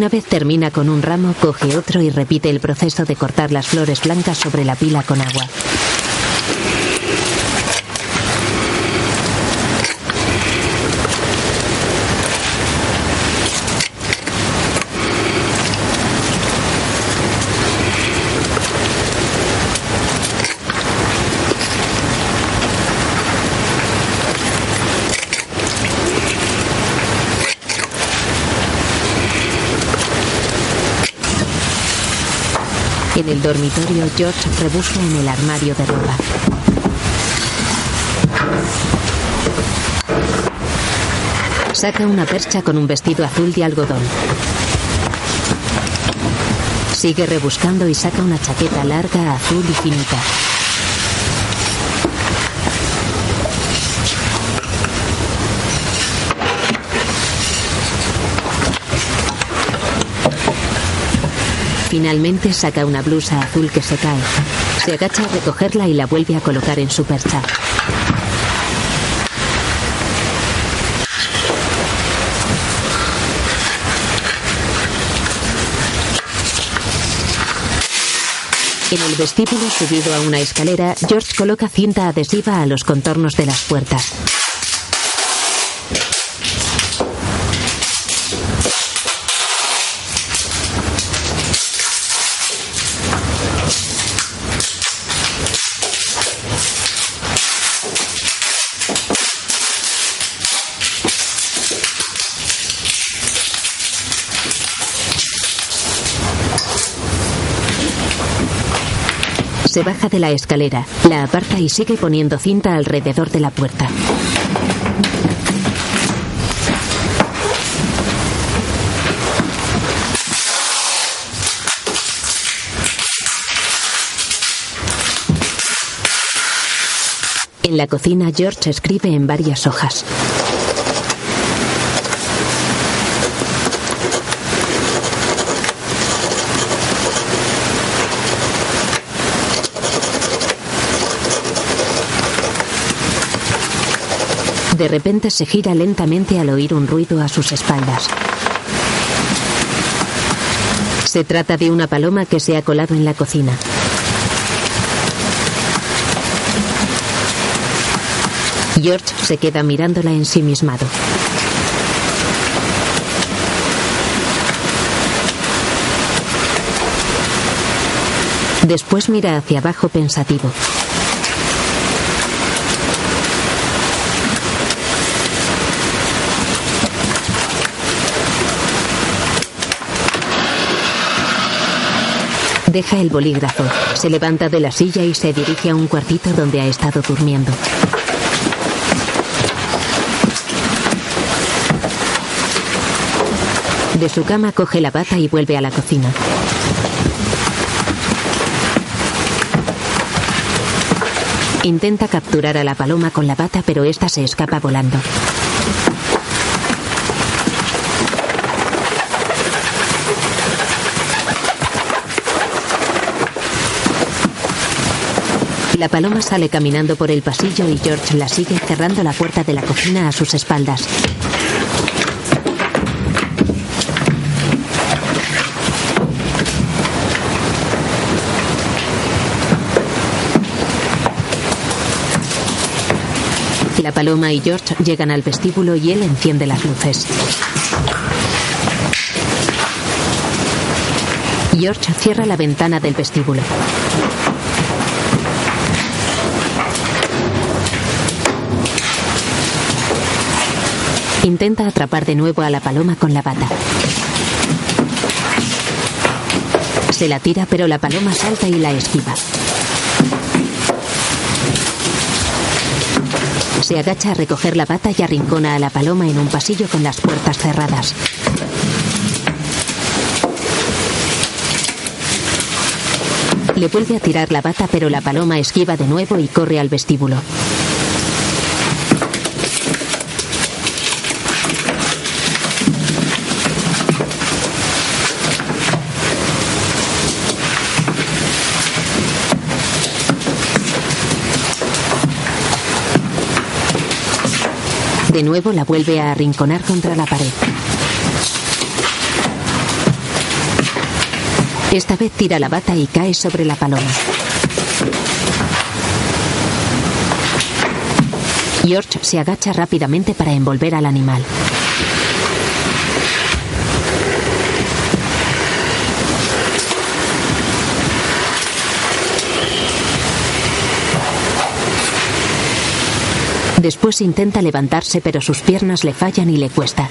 Una vez termina con un ramo, coge otro y repite el proceso de cortar las flores blancas sobre la pila con agua. Dormitorio, George rebusca en el armario de ropa. Saca una percha con un vestido azul de algodón. Sigue rebuscando y saca una chaqueta larga, azul y finita. Finalmente saca una blusa azul que se cae. Se agacha a recogerla y la vuelve a colocar en su percha. En el vestíbulo, subido a una escalera, George coloca cinta adhesiva a los contornos de las puertas. Baja de la escalera, la aparta y sigue poniendo cinta alrededor de la puerta. En la cocina, George escribe en varias hojas. De repente se gira lentamente al oír un ruido a sus espaldas. Se trata de una paloma que se ha colado en la cocina. George se queda mirándola en sí ensimismado. Después mira hacia abajo pensativo. Deja el bolígrafo, se levanta de la silla y se dirige a un cuartito donde ha estado durmiendo. De su cama coge la bata y vuelve a la cocina. Intenta capturar a la paloma con la bata, pero esta se escapa volando. La paloma sale caminando por el pasillo y George la sigue cerrando la puerta de la cocina a sus espaldas. La paloma y George llegan al vestíbulo y él enciende las luces. George cierra la ventana del vestíbulo. Intenta atrapar de nuevo a la paloma con la bata. Se la tira, pero la paloma salta y la esquiva. Se agacha a recoger la bata y arrincona a la paloma en un pasillo con las puertas cerradas. Le vuelve a tirar la bata, pero la paloma esquiva de nuevo y corre al vestíbulo. De nuevo la vuelve a arrinconar contra la pared. Esta vez tira la bata y cae sobre la paloma. George se agacha rápidamente para envolver al animal. Después intenta levantarse pero sus piernas le fallan y le cuesta.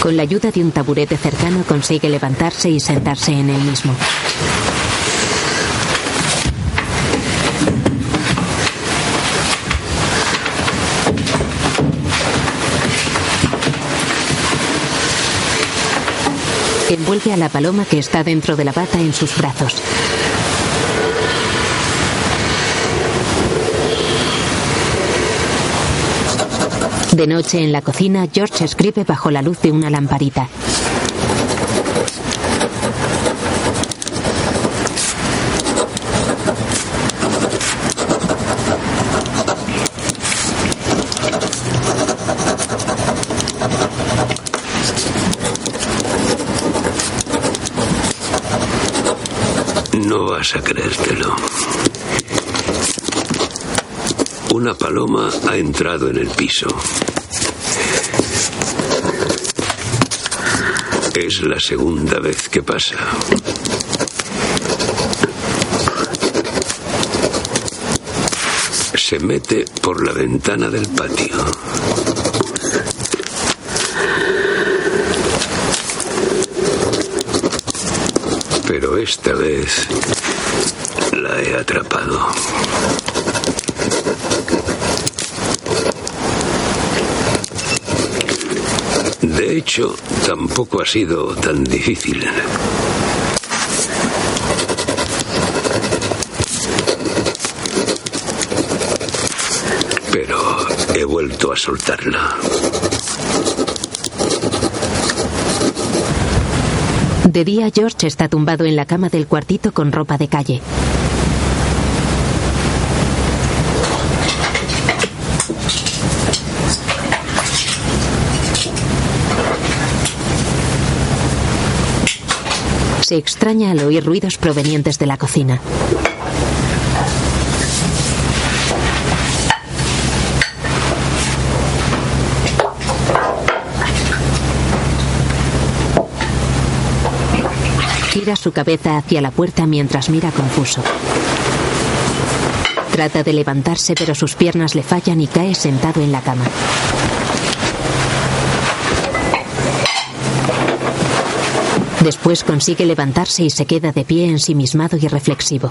Con la ayuda de un taburete cercano consigue levantarse y sentarse en él mismo. Envuelve a la paloma que está dentro de la bata en sus brazos. De noche en la cocina, George escribe bajo la luz de una lamparita. No vas a creértelo. Una paloma ha entrado en el piso. Es la segunda vez que pasa. Se mete por la ventana del patio. Pero esta vez la he atrapado. De tampoco ha sido tan difícil. Pero he vuelto a soltarla. De día, George está tumbado en la cama del cuartito con ropa de calle. Se extraña al oír ruidos provenientes de la cocina. Gira su cabeza hacia la puerta mientras mira confuso. Trata de levantarse pero sus piernas le fallan y cae sentado en la cama. Después consigue levantarse y se queda de pie ensimismado y reflexivo.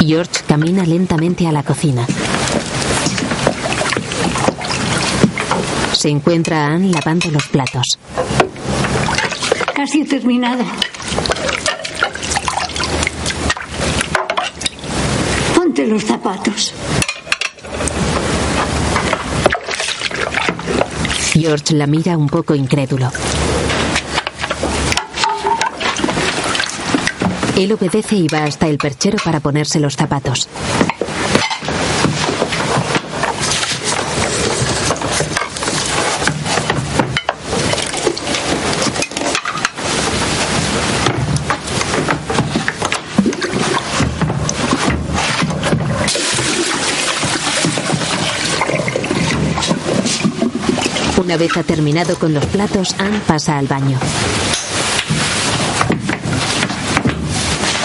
George camina lentamente a la cocina. Se encuentra a Anne lavando los platos. Casi terminado. Ponte los zapatos. George la mira un poco incrédulo. Él obedece y va hasta el perchero para ponerse los zapatos. Una vez terminado con los platos, Anne pasa al baño.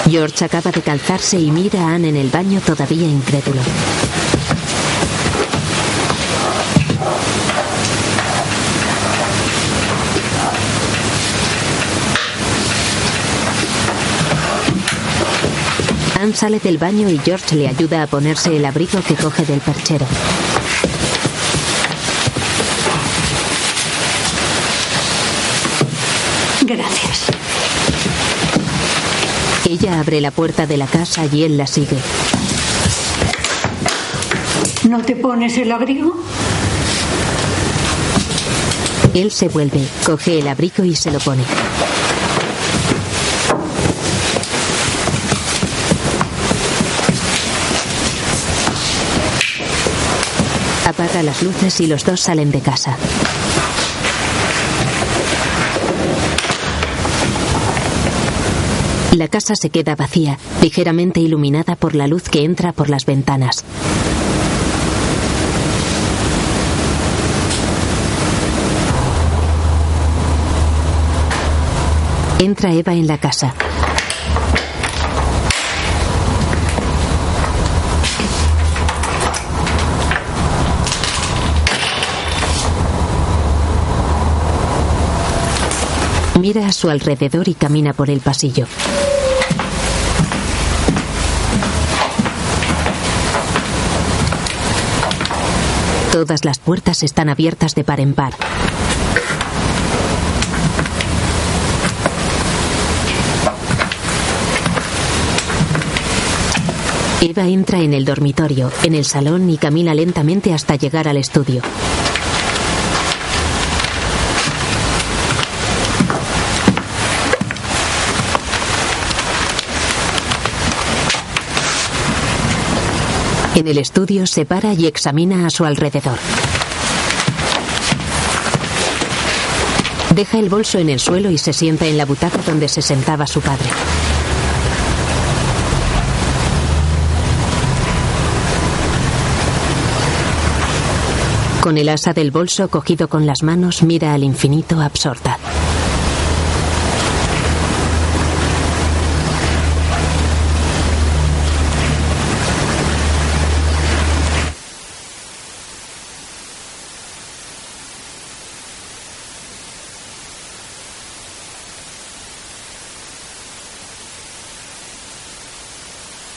George acaba de calzarse y mira a Anne en el baño todavía incrédulo. Anne sale del baño y George le ayuda a ponerse el abrigo que coge del perchero. Abre la puerta de la casa y él la sigue. ¿No te pones el abrigo? Él se vuelve, coge el abrigo y se lo pone. Apaga las luces y los dos salen de casa. La casa se queda vacía, ligeramente iluminada por la luz que entra por las ventanas. Entra Eva en la casa. Mira a su alrededor y camina por el pasillo. Todas las puertas están abiertas de par en par. Eva entra en el dormitorio, en el salón y camina lentamente hasta llegar al estudio. El estudio se para y examina a su alrededor. Deja el bolso en el suelo y se sienta en la butaca donde se sentaba su padre. Con el asa del bolso cogido con las manos, mira al infinito absorta.